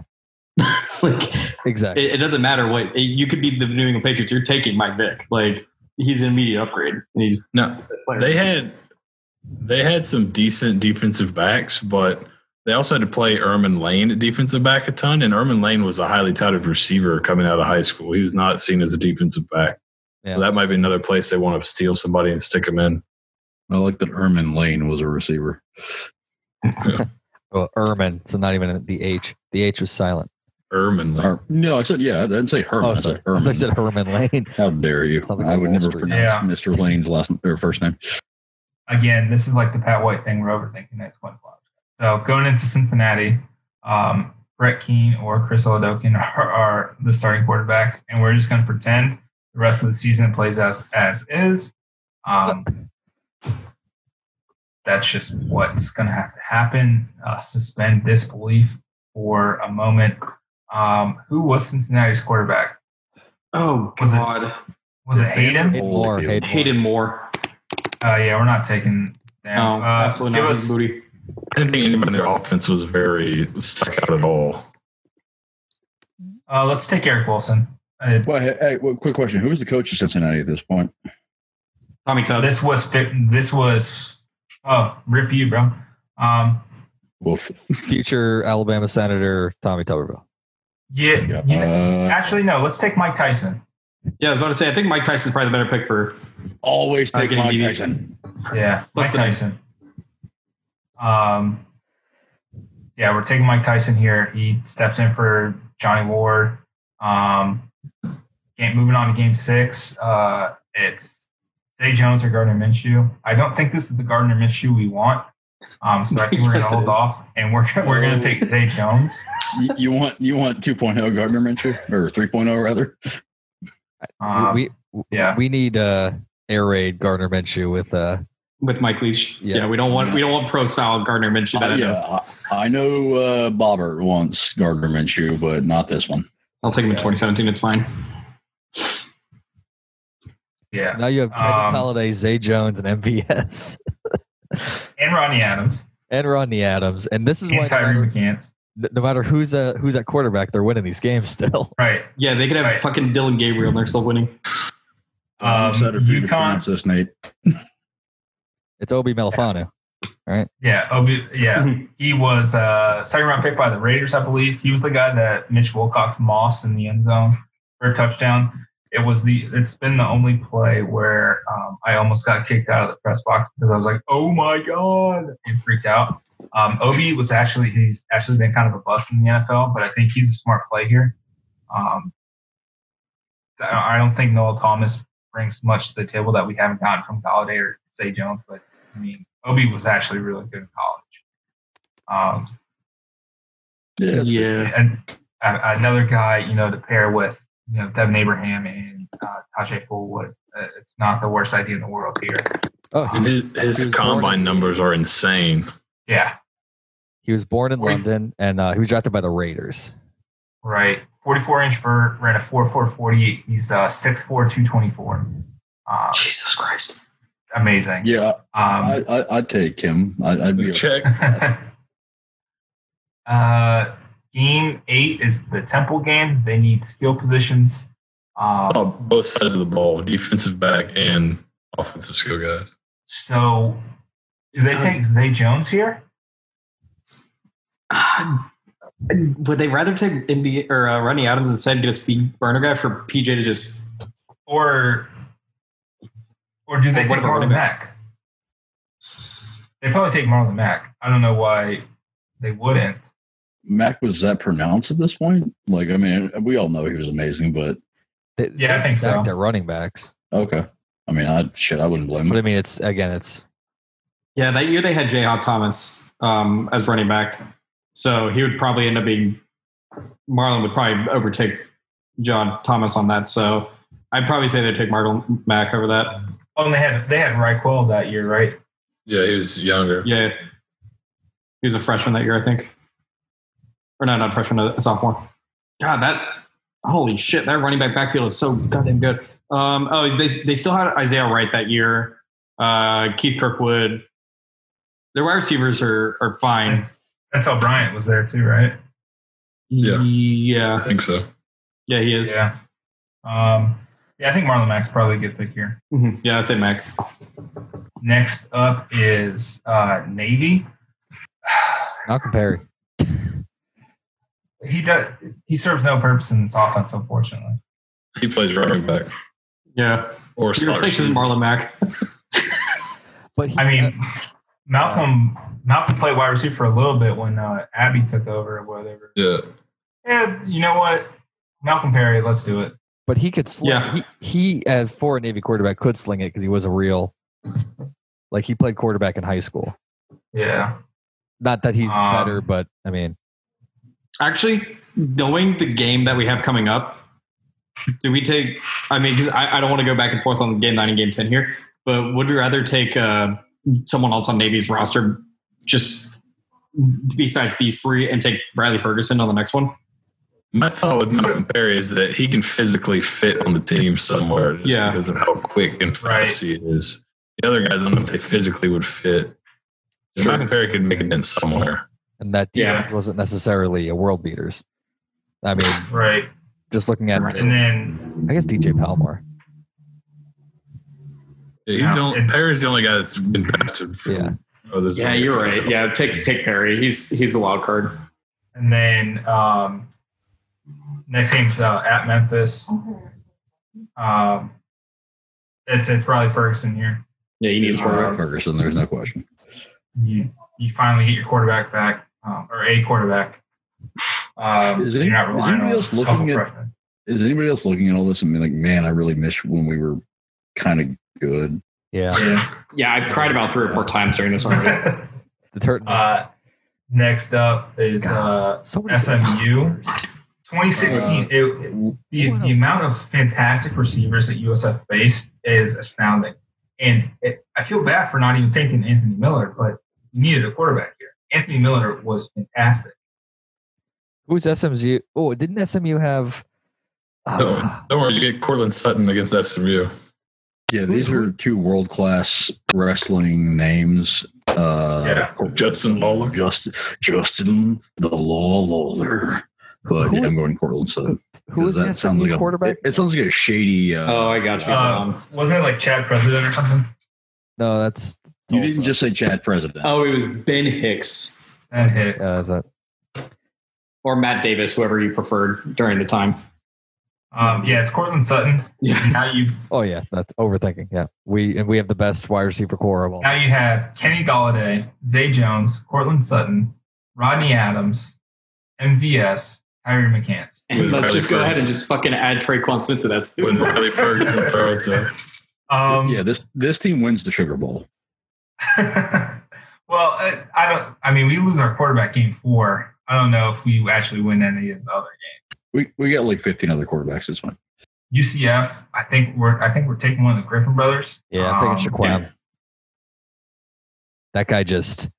like exactly, it, it, doesn't matter what you could be the New England Patriots. You're taking Mike Vick. Like he's an immediate upgrade. And he's no. They had they had some decent defensive backs, but they also had to play Ermon Lane at defensive back a ton. And Ermon Lane was a highly touted receiver coming out of high school. He was not seen as a defensive back. Yeah. So that might be another place they want to steal somebody and stick him in. I like that Ermon Lane was a receiver. well, Ermon, so not even the H. The H was silent. Herman Lane. no, I said yeah. I didn't say Herman. Oh, I said Herman. I said Herman Lane. How dare you? Like I would never Street. pronounce yeah. Mr. Lane's last or first name. Again, this is like the Pat White thing. We're overthinking that's one Flowers. So going into Cincinnati, um, Brett Kean or Chris Oladokun are, are the starting quarterbacks, and we're just going to pretend the rest of the season plays as as is. Um, that's just what's going to have to happen. Uh, suspend disbelief for a moment. Um, who was Cincinnati's quarterback? Oh Was it- God, Was it Hayden? Hayden Moore. Holyfield. Hayden Moore. Hayden Moore. Uh, yeah, we're not taking down. No, uh, absolutely not. us- booty. I didn't think anybody in their offense was very stuck out at all. uh, let's take Eric Wilson. Uh, Well, hey, hey, well, quick question: Who is the coach of Cincinnati at this point? Tommy Tubbs. this was this was oh rip you, bro. Um, Wolf. Future Alabama Senator Tommy Tuberville. Yeah, Yeah. you know, Uh, actually no. Let's take Mike Tyson. yeah, I was about to say. I think Mike Tyson's probably the better pick for. always Uh, take getting Mike BB. Tyson. Yeah, Mike What's the name? Tyson. Um, yeah, we're taking Mike Tyson here. He steps in for Johnny Ward. Um, game, moving on to game six. Uh, it's Zay Jones or Gardner Minshew. I don't think this is the Gardner Minshew we want. Um, so I think we're going to hold off, and we're we're going to take Zay Jones. you, you want you want 2.0 Gardner Minshew or 3.0 rather? Um, we yeah. we need uh, air raid Gardner Minshew with uh, with Mike Leach. Yeah. Yeah, we don't want we don't want pro style Gardner Minshew. That Uh, I know. yeah, I, I know uh, Bobbert wants Gardner Minshew, but not this one. I'll take him in 2017. It's fine. yeah, now you have Kenny Um, Golladay, Zay Jones, and MVS, and Ronnie Adams and Rodney Adams. And this is why and no Tyree matter, McCants. no matter who's uh, who's at quarterback, they're winning these games still. Right. Yeah, they could have Right. fucking Dillon Gabriel and they're still winning. Um, I'm excited for you to UConn- pronounce this, Nate. It's Obi Melifonwu. Yeah, Obi, yeah. Mhm. He was uh second round pick by the Raiders, I believe. He was the guy that Mitch Wilcox mossed in the end zone for a touchdown. It was the it's been the only play where um, I almost got kicked out of the press box because I was like, "Oh my god!" and freaked out. Um, Obi was actually he's actually been kind of a bust in the NFL, but I think he's a smart play here. Um, I I don't think Noel Thomas brings much to the table that we haven't gotten from Golladay or Zay Jones, but I mean, Obi was actually really good in college. Um, Yeah, Yeah. and another guy, you know, to pair with, you know, Devin Abraham and uh, Tajay Fullwood, uh, it's not the worst idea in the world here. Oh, And he, his, his combine born in- numbers are insane. Yeah, he was born in Or he- London, and uh, he was drafted by the Raiders. right. 44 inch vert, ran a 4.448. He's uh, 6'4", 224. Uh, Jesus Christ. amazing. yeah. Um, I, I, I'd take him. I, I'd be. Check. uh, game eight is the Temple game. They need skill positions. Um, Oh, both sides of the ball, defensive back and offensive skill guys. So, do they take Zay Jones here? Would they rather take NBA or uh, Ronnie Adams instead, get a speed burner guy for PJ to just? or or do they take about Marlon running backs? Mack? They probably take Marlon Mack. I don't know why they wouldn't. Mac was that pronounced at this point? Like, I mean, we all know he was amazing, but They, Yeah, I they're think so. stacked at running backs. okay. I mean, I shit, I wouldn't blame But I mean, it's again, it's Yeah, that year they had J. Hop Thomas um, as running back, so he would probably end up being. Marlon would probably overtake John Thomas on that, so I'd probably say they'd take Marlon Mack over that. Oh, and they had they had Ryquell that year, right? Yeah, he was younger. Yeah, he was a freshman that year, I think, or no, not freshman, a sophomore. God, that holy shit, that running back backfield is so goddamn good. Um, oh, they they still had Isaiah Wright that year. Uh, Keith Kirkwood. Their wide receivers are are fine. That's how Bryant was there too, right? Yeah. yeah, I think so. yeah, he is. Yeah. Um, yeah, I think Marlon Mack's probably a good pick here. Mhm. yeah, that's it, Max. Next up is uh, Navy. Malcolm Perry. He does. He serves no purpose in this offense, unfortunately. He plays running back Yeah, or he slot replaces receiver. Marlon Mack. But he, I mean, Malcolm Malcolm played wide receiver for a little bit when uh, Abey took over or whatever. Yeah, Yeah, you know what? Malcolm Perry, let's do it. but he could sling. Yeah. He he as for a Navy quarterback could sling it because he was a real, like he played quarterback in high school. Yeah. Not that he's Um, better, but I mean, Actually, knowing the game that we have coming up, do we take? I mean, because I, I don't want to go back and forth on game nine and game ten here, but would we rather take uh, someone else on Navy's roster just besides these three and take Bradley Ferguson on the next one? My thought with Malcolm Perry is that he can physically fit on the team somewhere just Yeah. because of how quick and Right. fast he is. The other guys, I don't know if they physically would fit. Sure. Malcolm Perry could make a dent somewhere. And that Yeah. defense wasn't necessarily a world beaters. I mean, Right. just looking at Right. And then I guess DJ Palmore. He's Yeah. the only, Perry's the only guy that's been drafted. Yeah. others. Yeah, you're right. Yeah, take take Perry. He's he's the wild card. and then um, next game's uh, at Memphis. Um, it's it's probably Ferguson here. Yeah, you need a quarterback. Ferguson, there's no question. You you finally get your quarterback back, um, or a quarterback. Um, Is any- you're not is anybody else looking at- freshmen. Is anybody else looking at all this and being like, man, I really miss when we were kind of good? Yeah. Yeah. Yeah, I've cried about three or four times during this already. The tur- uh, next up is uh, so SMU. receivers. 2016. it, it- the, the amount of fantastic receivers that USF faced is astounding. And it, I feel bad for not even taking Anthony Miller, but you needed a quarterback here. Anthony Miller was fantastic. Who's SMU? Oh, didn't SMU have? Don't, Ah, don't worry, you get Courtland Sutton against SMU. Yeah, these are two world class wrestling names. Uh, Yeah. Justin Lawler. Justin, Justin the Law Lawler. But Who- yeah, I'm going Portland. So who was the sounds SMU like quarterback? A, it, it sounds like a shady. Uh, Oh, I got you. Uh, wasn't it like Chad President or something? No, that's. You didn't just say Chad President. oh, it was Ben Hicks That hit. Uh, is that or Matt Davis, whoever you preferred during the time. Um, yeah, it's Courtland Sutton. Yeah. Now you Oh yeah, that's overthinking. Yeah, we and we have the best wide receiver core of all. now you have Kenny Golladay, Zay Jones, Courtland Sutton, Rodney Adams, MVS, Tyree McCants. And let's Riley just go ahead and just fucking add Tre'Quan Smith to that. When too. Riley Ferguson throws it. Um, yeah, this this team wins the Sugar Bowl. well, I, I don't. I mean, we lose our quarterback game four. I don't know if we actually win any of the other games. We we got like 15 other quarterbacks. It's fine. UCF. I think we're. I think we're taking one of the Griffin brothers. Yeah, I'm taking Um, Shaquem. That guy just.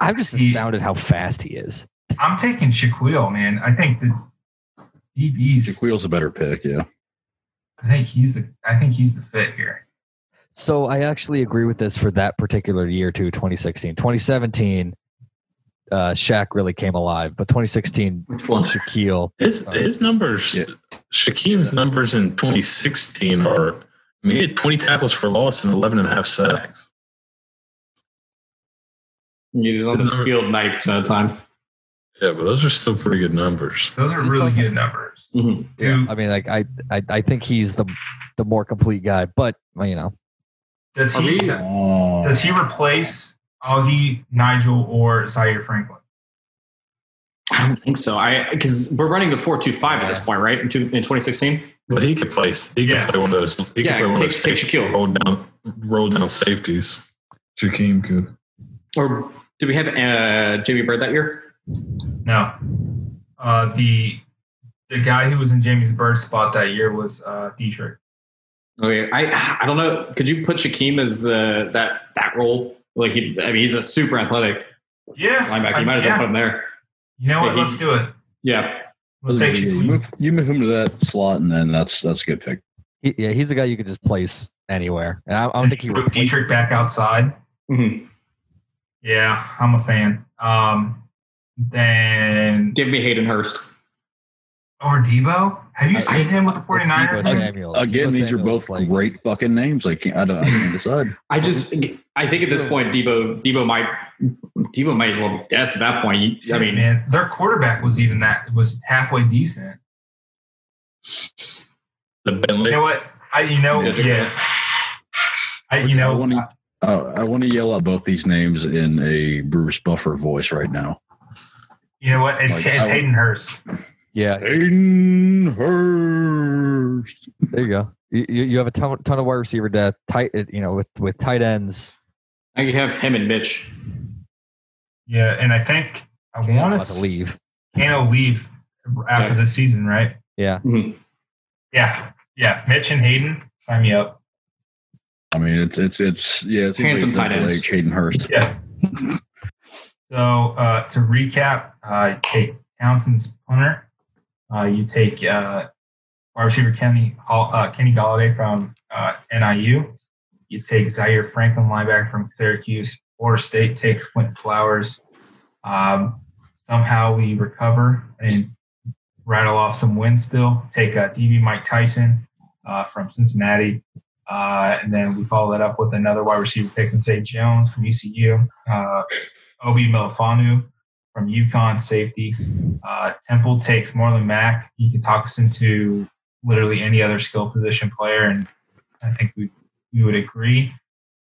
I'm just He- astounded how fast he is. I'm taking Shaquill, man. I think the DBs. Shaquill's a better pick. Yeah. I think he's the. I think he's the fit here. So I actually agree with this for that particular year too. 2016, 2017. Uh, Shaq really came alive, but 2016, Which one? Shaquill. His his numbers, Yeah. Shaquem's numbers in 2016 are. I mean, he had 20 tackles for loss and 11 and a half sacks. He's on the field 90% of the time. Yeah, but those are still pretty good numbers. Those are really good numbers. Mhm. Dude, I mean, like I, I, I think he's the the more complete guy, but you know, does he? we- Oh. Does he replace Auggie, Nigel, or Zaire Franklin? I don't think so. I because we're running the four two five at this point, right? In, two, in 2016. But he could play. He could Yeah. play one of those. He Yeah, could play one take- of those take Shaquill. roll down, roll down safeties. Shaquem could. Or did we have uh, Jamie Bird that year? No. Uh, the the guy who was in Jamie's bird spot that year was uh, Dietrich. Okay, I I don't know. Could you put Shaquem as the that that role? Like he, I mean, he's a super athletic Yeah, linebacker. I- You might as well yeah. put him there. You know what? Yeah, he- Let's do it. Yeah, Let's take you, move, you move him to that slot, and then that's that's a good pick. he, yeah, he's a guy you could just place anywhere, and I, I don't think he Put replaces- Dietrich back outside. Mhm. Yeah, I'm a fan. Um, then give me Hayden Hurst. or Deebo. Have you I- seen him with the It's 49ers? Samuel. Again, Deebo these are both like- great fucking names. I can't. I, don't, I can't decide. I just, I think at this point, Deebo, Deebo might, Deebo might as well be death at that point. I mean, man, their quarterback was even that was halfway decent. The Bentley. You know what? I you know Yeah, yeah. I you I know want to. Uh, I want to yell out both these names in a Bruce Buffer voice right now. you know what? It's, Like, it's Hayden Hurst. Yeah, Hayden Hurst. there you go. You, you you have a ton, ton of wide receiver depth, tight, you know, with with tight ends. I could have him and Mitch. Yeah, and I think I Cano's want about to leave. Cano leaves after Yeah. this season, right? Yeah, Mhm. Yeah, yeah. Mitch and Hayden, sign me up. I mean, it's it's it's yeah. It's Handsome tight ends. Like Hayden Hurst. Yeah. so uh, to recap, uh, take Towson's punter, Uh, you take uh, wide receiver Kenny uh, Kenny Golladay from uh, NIU. You take Zaire Franklin, linebacker from Syracuse. Florida State takes Quinton Flowers. Um, somehow we recover and rattle off some wins still. Take uh, DB Mike Tyson uh, from Cincinnati. Uh, and then we follow that up with another wide receiver pick and Zay Jones from ECU. Uh, Obi Melifonwu from UConn, safety. Uh, Temple takes Marlon Mack. He can talk us into literally any other skill position player, and I think we we would agree.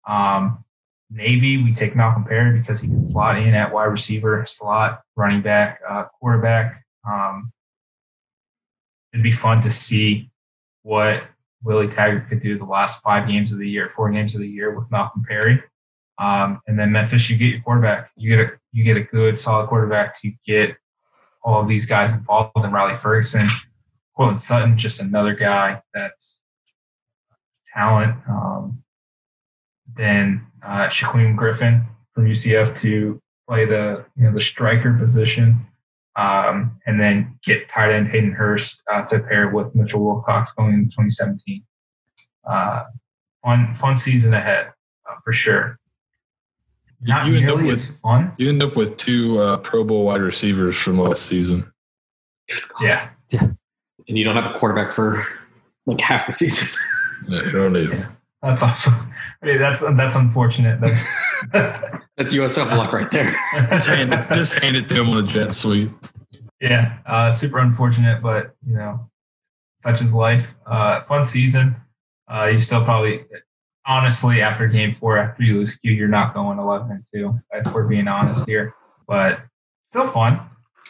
Um, Navy, we take Malcolm Perry because he can slot in at wide receiver, slot, running back, uh, quarterback. Um, it'd be fun to see what Willie Taggart could do the last five games of the year, four games of the year with Malcolm Perry. Um, and then Memphis, you get your quarterback. You get a you get a good, solid quarterback to get all these guys involved. And Riley Ferguson, Courtland Sutton, just another guy that's talent. Um, then uh, Shaquem Griffin from UCF to play the you know the striker position, um, and then get tight end Hayden Hurst uh, to pair with Mitchell Wilcox going into 2017. Uh, fun fun season ahead uh, for sure. Not You end up with- fun. You end up with two uh, Pro Bowl wide receivers from last season. Yeah, yeah, and you don't have a quarterback for like half the season. Yeah, you don't need Yeah. that's also I mean, that's that's unfortunate. That's That's USF luck right there. just hand it, just hand it to him on a jet sweep. Yeah, uh, super unfortunate, but you know, such is life. Uh, fun season. Uh, you still probably, honestly, after game four, after you lose Q, you're not going 11 and two. If we're being honest here, but still fun.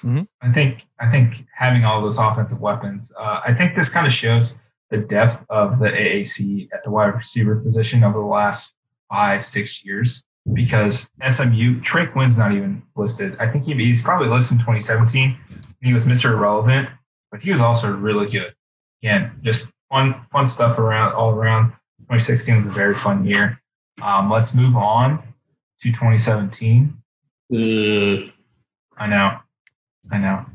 Mhm. I think. I think having all those offensive weapons. Uh, I think this kind of shows the depth of the AAC at the wide receiver position over the last five, six years. Because SMU, Trey Quinn's not even listed. I think he, he's probably listed in 2017 he was Mr. Irrelevant, but he was also really good. Again, just fun, fun stuff around all around. 2016 was a very fun year. Um, let's move on to 2017. Ugh. I know, I know.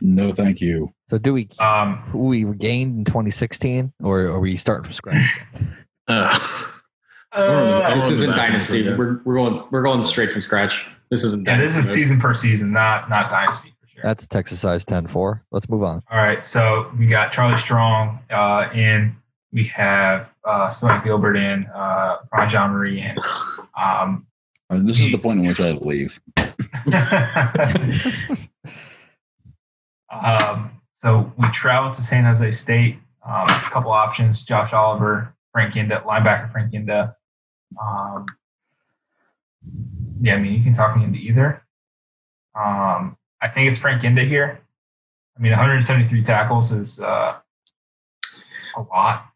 No, thank you. So do we Um, who we gained in 2016, or are we starting from scratch? Uh, uh, this isn't dynasty. yeah. We're, we're going we're going straight from scratch. This isn't yeah, this is season per season, not not dynasty for sure. That's Texas size 10-4. Let's move on. All right, so we got Charlie Strong uh, in. We have uh, Sonny Gilbert in. Uh, Ron John Marie in. Um, Uh, this is the point in which I leave. um, so we traveled to San Jose State. Um, a couple options: Josh Oliver, Frank Ginda, linebacker Frank Ginda. Um, yeah, I mean you can talk me into either. Um, I think it's Frank Ginda here. I mean, 173 tackles is uh, a lot.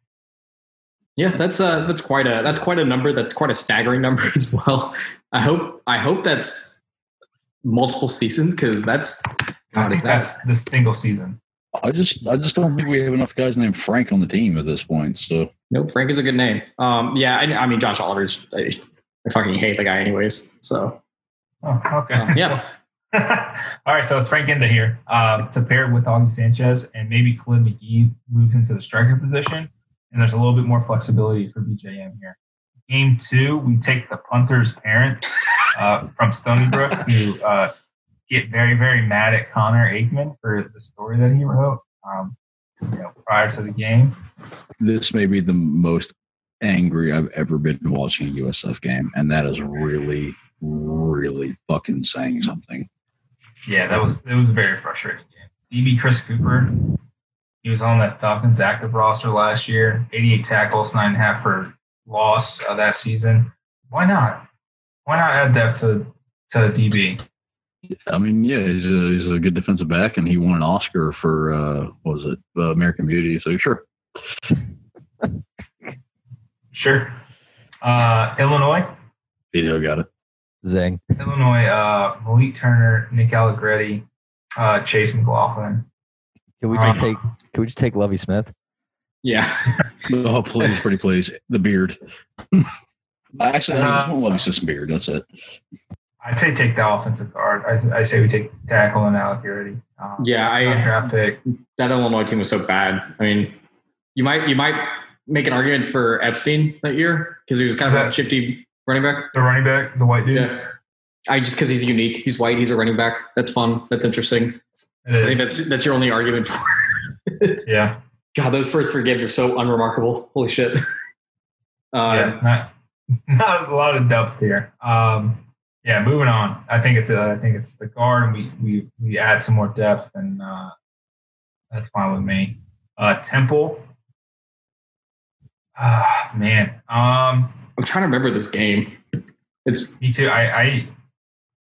Yeah, that's uh that's quite a that's quite a number. That's quite a staggering number as well. I hope I hope that's multiple seasons because that's I God think is that that's the single season. I just, I just don't think we have enough guys named Frank on the team at this point. So no Frank is a good name. Um yeah, I, I mean Josh Oliver's I, I fucking hate the guy anyways. So Oh, okay. uh, yeah, All right, so it's Frank Ginda here um, to pair with Auggie Sanchez, and maybe Khalid McGee moves into the striker position, and there's a little bit more flexibility for BJM here. Game two, we take the punter's parents uh, from Stony Brook who uh, get very, very mad at Connor Aikman for the story that he wrote um, you know, prior to the game. this may be the most angry I've ever been watching a USF game, and that is really, really fucking saying something. Yeah, that was it was a very frustrating game. DB Chris Cooper, he was on that Falcons active roster last year. 88 tackles, nine and a half for loss uh, that season. Why not? Why not add depth to to DB? I mean, yeah, he's a, he's a good defensive back, and he won an Oscar for uh, what was it uh, American Beauty? So sure, Sure. Uh, Illinois, Vito got it. Zing. Illinois. Uh, Malik Turner, Nick Allegretti, uh, Chase McLaughlin. Can we just Um, take can we just take Lovie Smith? yeah. Oh, please, pretty please, the beard. Actually, I Uh, just want to love his beard. That's it. I say take the offensive guard. I, I say we take tackle and Allegretti. Um, Yeah, I draft pick. that Illinois team was so bad. I mean, you might you might make an argument for Epstein that year because he was kind of a That- shifty running back. The running back, the white dude. Yeah, I just because he's unique. He's white. He's a running back. That's fun. That's interesting. It I think that's that's your only argument for. it. yeah. God, those first three games are so unremarkable. Holy shit. Uh, yeah. Not, not a lot of depth here. Um, yeah. Moving on. I think it's uh, I think it's the guard, and we we we add some more depth, and uh, that's fine with me. Uh, Temple. Ah, man. Um, I'm trying to remember this game. It's me too. I, I.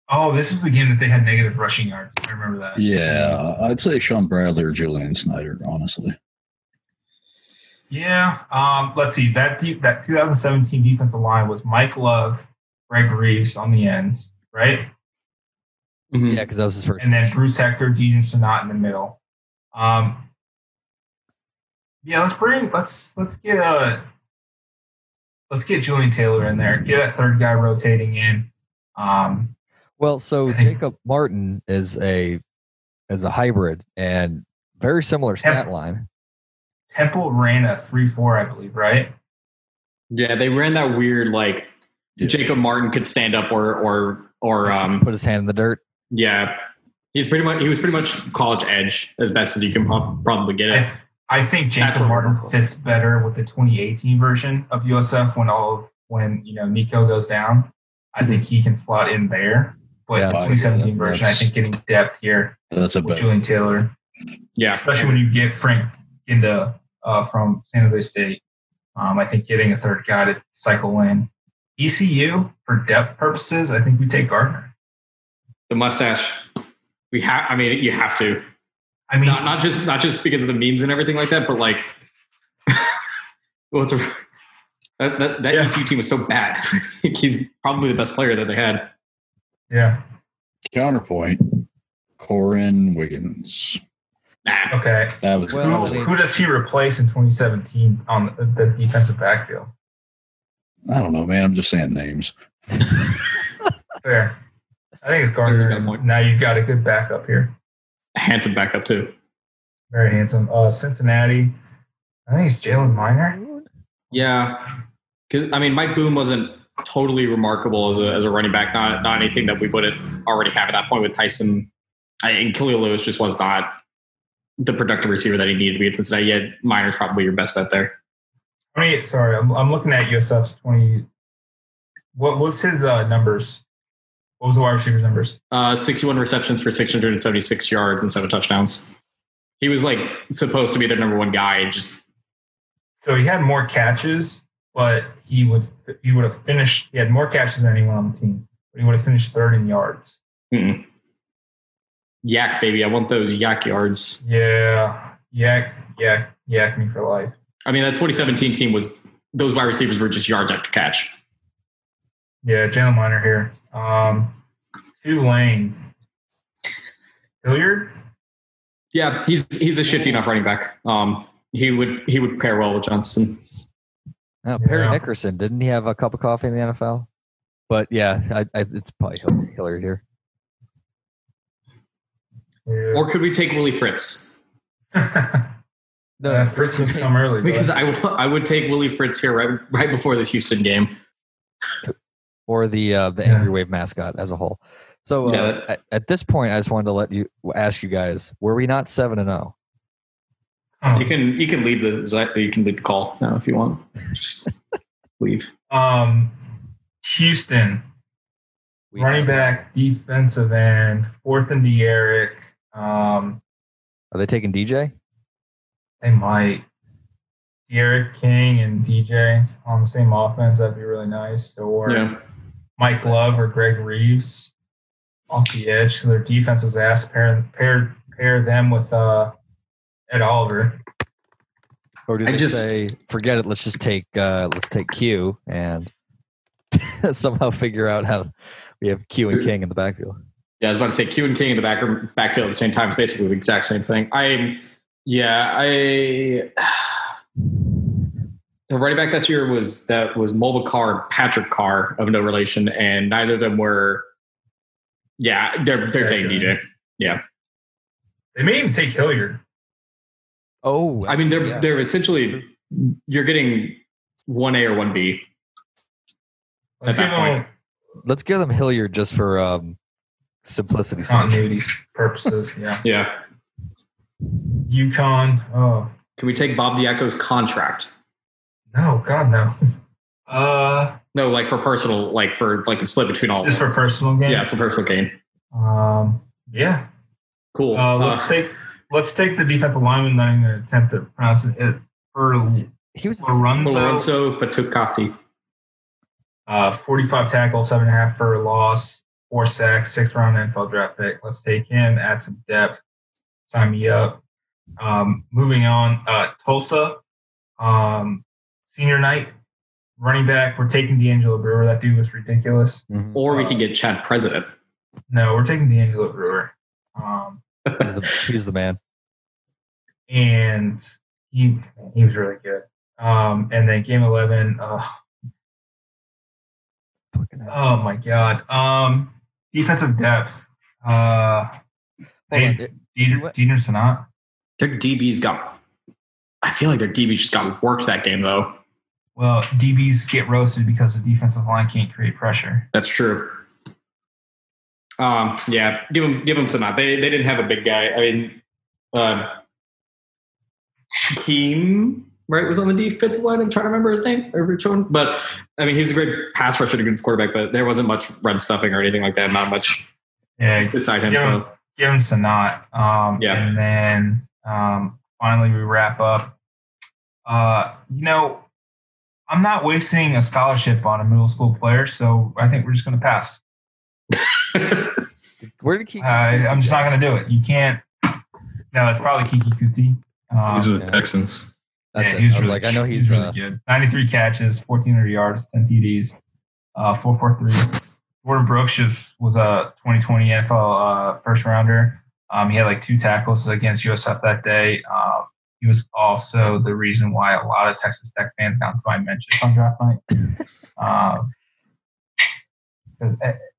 Oh, this was the game that they had negative rushing yards. I remember that. Yeah, I'd say Sean Bradley or Julian Snyder, honestly. Yeah. Um, let's see. That deep, that 2017 defensive line was Mike Love, Greg Reeves on the ends, right? Yeah, because that was his first. And then Bruce Hector, Deadrin Senat in the middle. Um, yeah, let's bring let's let's get a let's get Julian Taylor in there. Get a third guy rotating in. Um, Well, so Jacob Martin is a is a hybrid and very similar stat line. Temple ran a three four, I believe, right? yeah, they ran that weird like Yeah. Jacob Martin could stand up or or or um Put his hand in the dirt. yeah. He's pretty much he was pretty much college edge as best as you can probably get it. I, I think That's Jacob Martin fits better with the 2018 version of USF when all of, when you know Nico goes down. I think he can slot in there. But Yeah, the I agree. 2017 version, I think getting depth here That's a with better. Julian Taylor, Yeah, especially when you get Frank into uh, from San Jose State. Um, I think getting a third guy to cycle in. ECU for depth purposes, I think we take Gardner. the mustache. We have. I mean, you have to. I mean, Not not just not just because of the memes and everything like that, but like, well, it's a, that that, that Yeah. ECU team was so bad. He's probably the best player that they had. Yeah, Counterpoint, Corin Wiggins. Nah, okay. That was Well, Who, who does he replace in 2017 on the, the defensive backfield? I don't know, man. I'm just saying names. Fair. I think it's He's got a Gardner. Now you've got a good backup here. a handsome backup too. Very handsome. Uh, Cincinnati. I think it's Jalen Miner. Yeah, because I mean, Mike Boone wasn't totally remarkable as a as a running back. Not not anything that we wouldn't already have at that point with Tyson. I, and Khalil Lewis just was not the productive receiver that he needed to be at Cincinnati. Yet Miner's probably your best bet there. 28. Sorry, I'm, I'm looking at USF's 20. What was his uh, numbers? What was the wide receiver's numbers? Uh, 61 receptions for 676 yards and seven touchdowns. He was like supposed to be their number one guy. and Just So he had more catches, but he would he would have finished. He had more catches than anyone on the team, but he would have finished third in yards. mm-mm. yak, baby. I want those yak yards. Yeah, yak, yak, yak me for life. I mean, that 2017 team was those wide receivers were just yards after catch. Yeah, Jalen Miner here. Um, Tulane. Hilliard. Yeah, he's he's a shifty enough running back. Um, he would he would pair well with Johnson. Now, Perry Yeah. Nickerson didn't he have a cup of coffee in the NFL? But yeah, I, I, it's probably Hilliard here. Yeah. Or could we take Willie Fritz? No, uh, Fritz would come early. Because but- I, w- I would take Willie Fritz here right right before this Houston game. or the uh, the Yeah. angry wave mascot as a whole. So uh, Yeah. at, at this point, I just wanted to let you ask you guys: Were we not seven and oh? zero? Oh. You can you can leave the you can leave the call now if you want. Just leave. Um, Houston We running back, defensive end, fourth and D'Eriq. Um, Are they taking DJ? they might D'Eriq King and DJ on the same offense. That'd be really nice. Or Yeah. Mike Love or Greg Reeves off the edge. So their defense was asked pair pair pair them with uh, Ed Oliver. Or do they just- say, "Forget it, let's just take uh, let's take Q and somehow figure out how we have Q and King in the backfield"? Yeah, I was about to say Q and King in the back backfield at the same time is basically the exact same thing. I yeah, I the running back this year was that was Mulbah Car and Patrick Carr of no relation, and neither of them were Yeah, they're they're taking DJ. Yeah. They may even take Hilliard. Oh, I mean, they're yeah. they're essentially you're getting one A or one B. Let's At give that them let's give them Hilliard just for um, simplicity continuity purposes. Yeah. Yeah. UConn. Oh Can we take Bob Diaco's contract? no, God no. Uh, No, like for personal, like for like the split between all. of just for personal gain. Yeah, for personal gain. Um. Yeah. Cool. Uh, let's Uh, take let's take the defensive lineman. Not even gonna attempt to pronounce it. it for He was Lorenzo, Lorenzo Fatukasi. uh, 45 tackles, seven and a half for a loss, four sacks, six round NFL draft pick. Let's take him, add some depth, sign me up. Um, moving on, uh, Tulsa, um, senior night, running back. We're taking D'Angelo Brewer. That dude was ridiculous. Mhm. Or we could get Chad President. No, we're taking D'Angelo Brewer. Um, he's, the, he's the man. and he he was really good. Um, and then game 11, uh, oh my god, um, defensive depth. Uh, Dieter, Deadrin Senat. Their DBs got. I feel like their DBs just got worked that game though. Well, DBs get roasted because the defensive line can't create pressure. That's true. Um, yeah, give them give them some. They they didn't have a big guy. I mean, uh, Shaquem right was on the defensive line. I'm trying to remember his name or which one, but I mean he was a great pass rusher, a good quarterback, but there wasn't much run stuffing or anything like that. Not much Yeah, beside him. Yeah. So give him Senat. Um, Yeah. And then um, finally we wrap up. Uh, you know, I'm not wasting a scholarship on a middle school player, so I think we're just going to pass. Where did he? Uh, I'm just not going to do it. You can't. No, it's probably Keke Coutee. Um, He's with yeah. Texans. That's yeah, it. he was I was really like, I know good. he's. really uh, good. 93 catches, 1,400 yards, 10 TDs, uh, 443. Jordan Brooks just was a 2020 NFL uh, first rounder. Um, he had like two tackles against USF that day. Um, he was also the reason why a lot of Texas Tech fans got to my mentions on draft night. um, 'cause,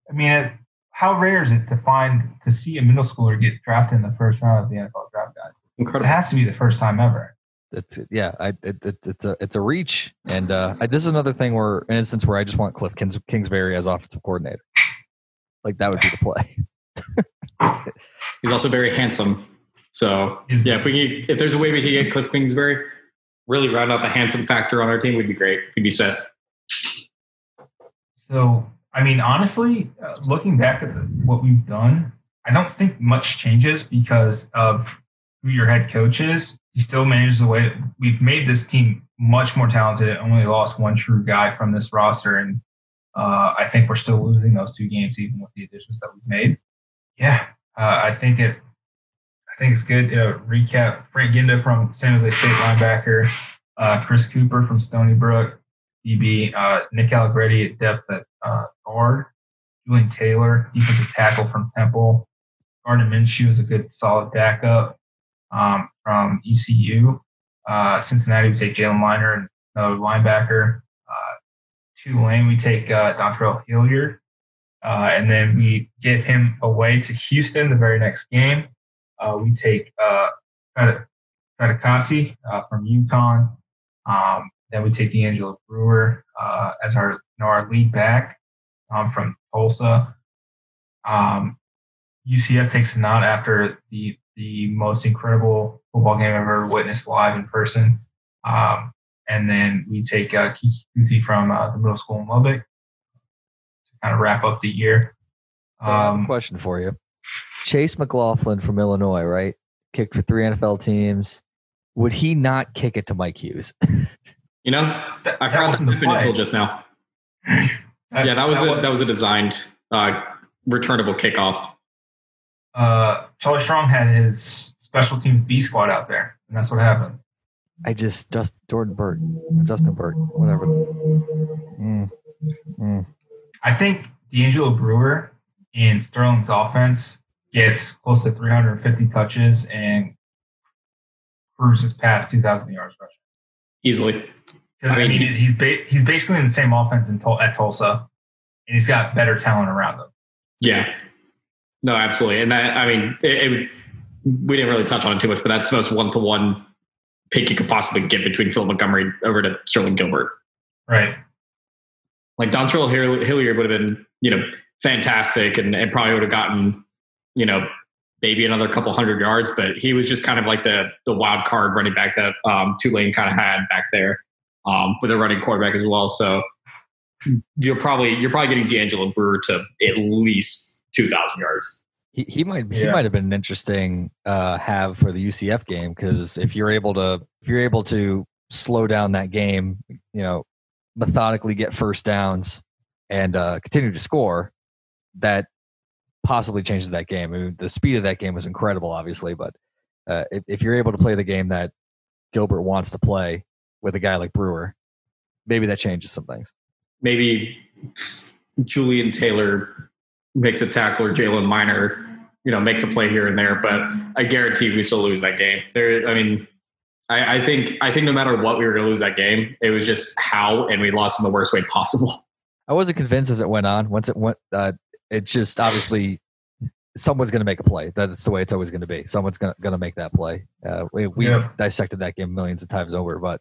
I mean, it, how rare is it to find to see a middle schooler get drafted in the first round of the NFL draft guide? It has to be the first time ever. It's yeah, I it, it, it's a it's a reach, and uh, I, this is another thing where an instance where I just want Cliff Kings, Kingsbury as offensive coordinator. Like that would be the play. He's also very handsome. So yeah, if we can, if there's a way we can get Cliff Kingsbury, really round out the handsome factor on our team, would be great. We'd be set. So, I mean, honestly, uh, looking back at the, what we've done, I don't think much changes because of who your head coach is. He still manages the way we've made this team much more talented. Only lost one true guy from this roster, and uh, I think we're still losing those two games even with the additions that we've made. Yeah, uh, I think it. I think it's good. Uh, recap: Frank Ginda from San Jose State linebacker, uh, Chris Cooper from Stony Brook, DB, uh, Nick Allegretti at depth at uh, guard, Julian Taylor, defensive tackle from Temple, Gardner Minshew is a good solid backup um, from ECU. Uh, Cincinnati, we take Jalen Miner another linebacker. Uh, Tulane, we take uh, Dontrell Hilliard. Uh, and then we give him away to Houston the very next game. Uh, we take uh, Fatukasi, uh from UConn. Um, then we take D'Angelo Brewer uh, as our you know, our lead back um, from Tulsa. Um, UCF takes a nod after the the most incredible football game I've ever witnessed live in person. Um, and then we take uh, Keke Coutee from uh, the middle school in Lubbock to kind of wrap up the year. So I have a Um, question for you. Chase McLaughlin from Illinois, right? Kicked for three NFL teams. Would he not kick it to Mike Hughes? You know, I that forgot wasn't the the until just now. That- yeah, that was a was- that was a designed uh, returnable kickoff. uh, Charlie Strong had his special teams B squad out there, and that's what happened. I just just Jordan Burt, Justin Burt, whatever. Mm, mm. I think D'Angelo Brewer in Sterling's offense gets close to 350 touches and cruises past 2,000 yards rushing. Easily. I I mean, mean, he- he's ba- he's basically in the same offense in Tul- at Tulsa, and he's got better talent around him. Yeah. No, absolutely, and that I mean, it, it, we didn't really touch on it too much, but that's the most one to one pick you could possibly get between Phil Montgomery over to Sterling Gilbert. Right. Like Dontrell Hilliard would have been, you know, fantastic and, and probably would have gotten, you know, maybe another couple hundred yards, but he was just kind of like the the wild card running back that um, Tulane kind of had back there um, with a running quarterback as well. So you're probably you're probably getting D'Angelo Brewer to at least two thousand yards. He, he might he Yeah. might have been an interesting uh, have for the UCF game because if you're able to if you're able to slow down that game, you know, methodically get first downs and uh, continue to score, that possibly changes that game. I mean, the speed of that game was incredible, obviously, but uh, if, if you're able to play the game that Gilbert wants to play with a guy like Brewer, maybe that changes some things. Maybe Julian Taylor makes a tackle or Jalen Miner, you know, makes a play here and there, but I guarantee we still lose that game. There, I mean, I, I think I think no matter what, we were going to lose that game. It was just how, and we lost in the worst way possible. I wasn't convinced as it went on. Once it went, uh, it just obviously someone's going to make a play. That's the way it's always going to be. Someone's going to make that play. Uh, we, we've Yeah. dissected that game millions of times over, but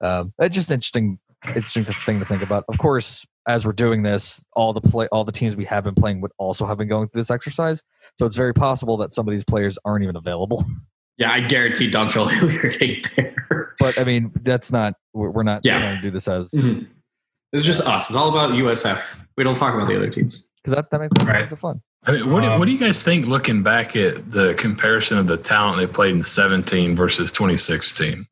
um, it's just interesting, interesting thing to think about. Of course, as we're doing this, all the play, all the teams we have been playing would also have been going through this exercise. So it's very possible that some of these players aren't even available. Yeah, I guarantee Dontrell Hilliard ain't there. But I mean, that's not. We're, we're not Yeah. trying to do this as Mhm. It's just us. It's all about USF. We don't talk about the other teams. because that that makes, that Right. makes it fun. I mean, what, do, Um, what do you guys think looking back at the comparison of the talent they played in 17 versus 2016?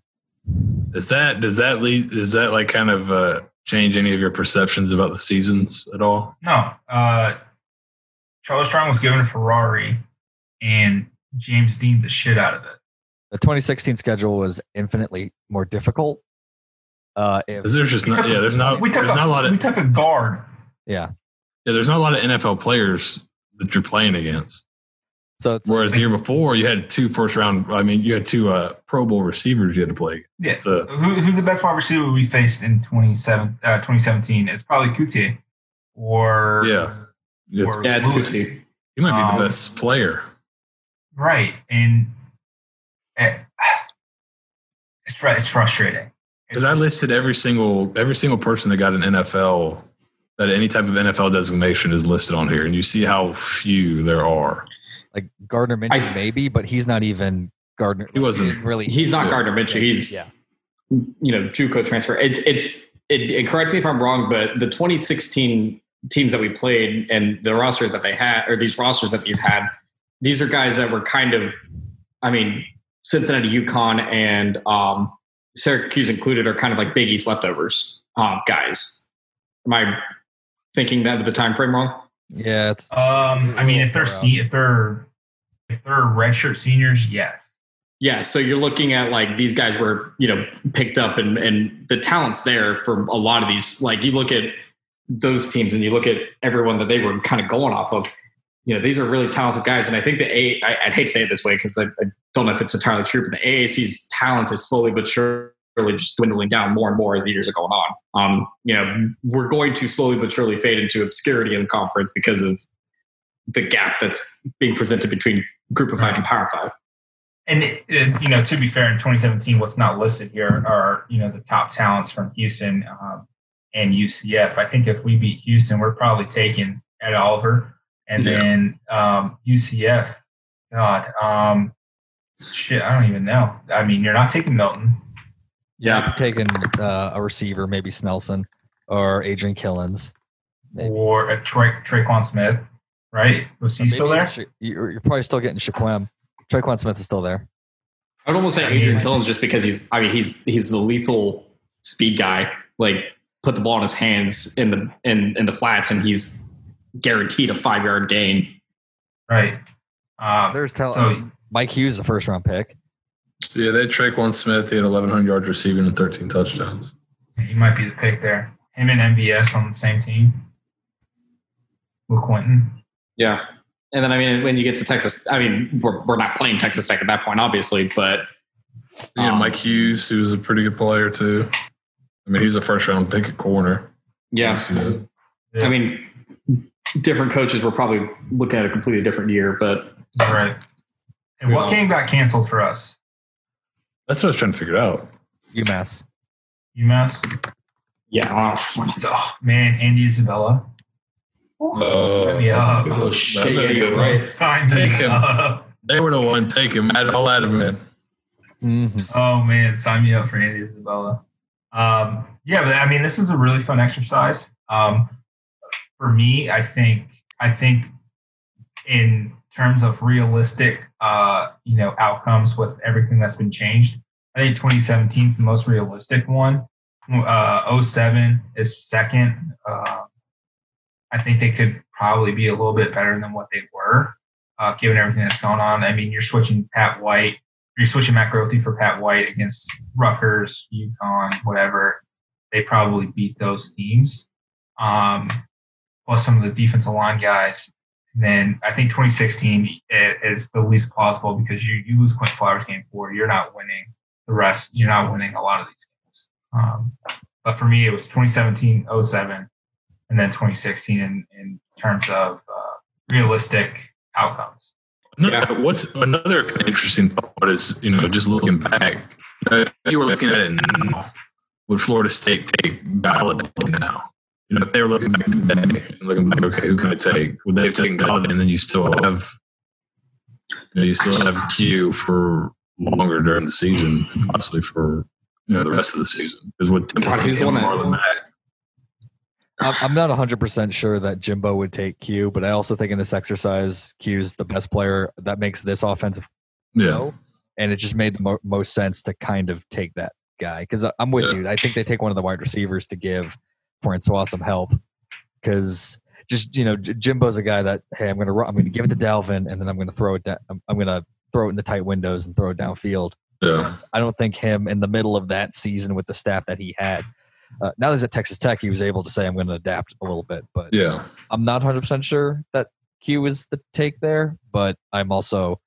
Is that does that lead does that like kind of uh, change any of your perceptions about the seasons at all? No. Uh, Charles Strong was given a Ferrari, and James Dean the shit out of it. The 2016 schedule was infinitely more difficult. Uh, if, 'Cause there's just not yeah there's not we there's took not a lot of, we took a guard. yeah, yeah there's not a lot of NFL players that you're playing against. So it's Whereas the year before you had two first round I mean you had two uh, Pro Bowl receivers you had to play. Yeah. So Who, who's the best wide receiver we faced in 27, uh, 2017? It's probably Coutee or yeah, It's- or Yeah, it's Lewis. Coutee. he might be Um, the best player. Right, and eh, it's it's frustrating. Because I listed every single every single person that got an NFL that any type of NFL designation is listed on here, and you see how few there are. Like Gardner Minshew, I- maybe, but he's not even Gardner. He wasn't- didn't really. He's not Gardner Minshew. He's Yeah. you know JUCO transfer. It's it's it, it- correct me if I'm wrong, but the 2016 teams that we played and the rosters that they had, or these rosters that they've had, these are guys that were kind of, I mean, Cincinnati, UConn, and um, Syracuse included are kind of like Big East leftovers uh, guys. Am I thinking that with the time frame wrong? Yeah, it's Um, I mean, if they're Thorough. se- if they're if they're redshirt seniors, yes. Yeah, so you're looking at like these guys were, you know, picked up and and the talent's there for a lot of these. Like you look at those teams and you look at everyone that they were kind of going off of. You know, these are really talented guys, and I think the A. I, I'd hate to say it this way because I, I don't know if it's entirely true, but the AAC's talent is slowly but surely just dwindling down more and more as the years are going on. Um, you know, we're going to slowly but surely fade into obscurity in the conference because of the gap that's being presented between Group of Five and Power Five. And it, it- you know, to be fair, in 2017, what's not listed here are you know the top talents from Houston um, and UCF. I think if we beat Houston, we're probably taking Ed Oliver, and Yeah. then um, UCF. God, um, shit, I don't even know. I mean, you're not taking Milton. Yeah, taking uh, a receiver, maybe Snelson or Adrian Killins. Maybe. or a Tra- Tre'Quan Smith, right? Was he Maybe still there? You're, you're probably still getting Shaquem. Tre'Quan Smith is still there. I'd almost say I Adrian Killins just because he's I mean he's he's the lethal speed guy. Like put the ball in his hands in the in in the flats and he's guaranteed a five yard gain. Right. Um, There's tell so Mike Hughes, the first round pick. Yeah, they had Tre'Quan Smith. He had 1,100 yards receiving and 13 touchdowns. he might be the pick there. Him and MVS on the same team. Will Quentin. Yeah. And then I mean when you get to Texas, I mean we're we're not playing Texas Tech at that point, obviously, but He had Um, Mike Hughes, who was a pretty good player too. I mean, he's was a first round pick at corner. yeah. So, I mean different coaches, we're probably looking at a completely different year. But All right. And what Well- game got canceled for us? That's what I was trying to figure out. UMass. UMass. yeah, oh, fuck. Oh man, Andy Isabella. Oh, Yeah. Oh, shit, That yeah, you're right. Sign Take me him. up. They were the one taking Matt all out of man. Mhm. Oh man, sign me up for Andy Isabella. Um, yeah, but I mean, this is a really fun exercise. Um, for me, I think I think in terms of realistic, uh, you know, outcomes with everything that's been changed, I think 2017 is the most realistic one. Uh, 07 is second. Uh, I think they could probably be a little bit better than what they were, uh, given everything that's going on. I mean, you're switching Pat White you're switching Matt Grothe for Pat White against Rutgers, UConn, whatever, they probably beat those teams. Um, plus some of the defensive line guys. Then I think 2016 is the least plausible because you, you lose Quinton Flowers game four, you're not winning the rest. You're not winning a lot of these games. Um, but for me, it was 2017, 07, and then 2016 in, in terms of uh, realistic outcomes. Another, What's another interesting thought is, you know, just looking back, you, were looking at it now, would Florida State take Golladay now? You know, if they were looking back today and looking back, okay, who can I take? Would they have taken Golladay and then you still have, you, know, you still have Q for longer during the season, possibly for, you know, the rest of the season? Because what God, who's one that- Marlon Mack? I'm I'm not 100% sure that Jimbo would take Q, but I also think in this exercise, Q's the best player that makes this offensive Yeah. go. And it just made the mo- most sense to kind of take that guy. Because I'm with Yeah. you. I think they take one of the wide receivers to give Francois some help. Because just, you know, Jimbo's a guy that, hey, I'm going to I'm to give it to Dalvin and then I'm going to throw it down. I'm, I'm to throw it in the tight windows and throw it downfield. Yeah. I don't think him in the middle of that season with the staff that he had. Uh, now that he's at Texas Tech, he was able to say, "I'm going to adapt a little bit," but Yeah. I'm not 100 percent sure that Q is the take there. But I'm also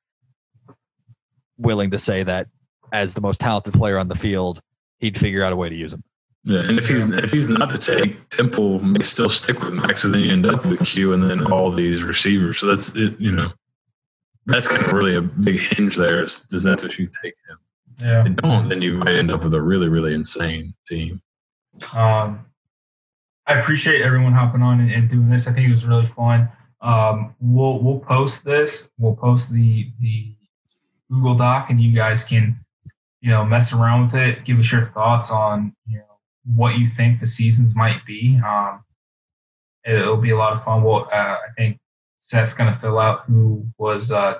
willing to say that as the most talented player on the field, he'd figure out a way to use him. Yeah, and if he's if he's not the take, Temple may still stick with Max, and then you end up with Q, and then all these receivers. So that's it. You know, that's kind of really a big hinge there. Is does FSU take him? Yeah. If they don't, then you might end up with a really really insane team. Um, I appreciate everyone hopping on and, and doing this. I think it was really fun. Um, we'll we'll post this. We'll post the the Google Doc, and you guys can you know mess around with it. Give us your thoughts on you know what you think the seasons might be. Um, it, it'll be a lot of fun. Well, uh, I think Seth's going to fill out who was uh,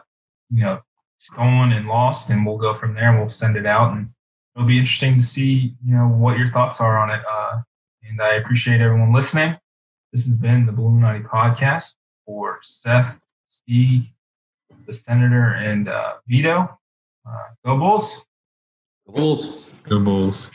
you know stolen and lost, and we'll go from there. and We'll send it out and it'll be interesting to see you know what your thoughts are on it uh, and i appreciate everyone listening this has been the Bulluminati podcast for seth steve the senator and uh, vito uh, go bulls Bulls. Go Bulls.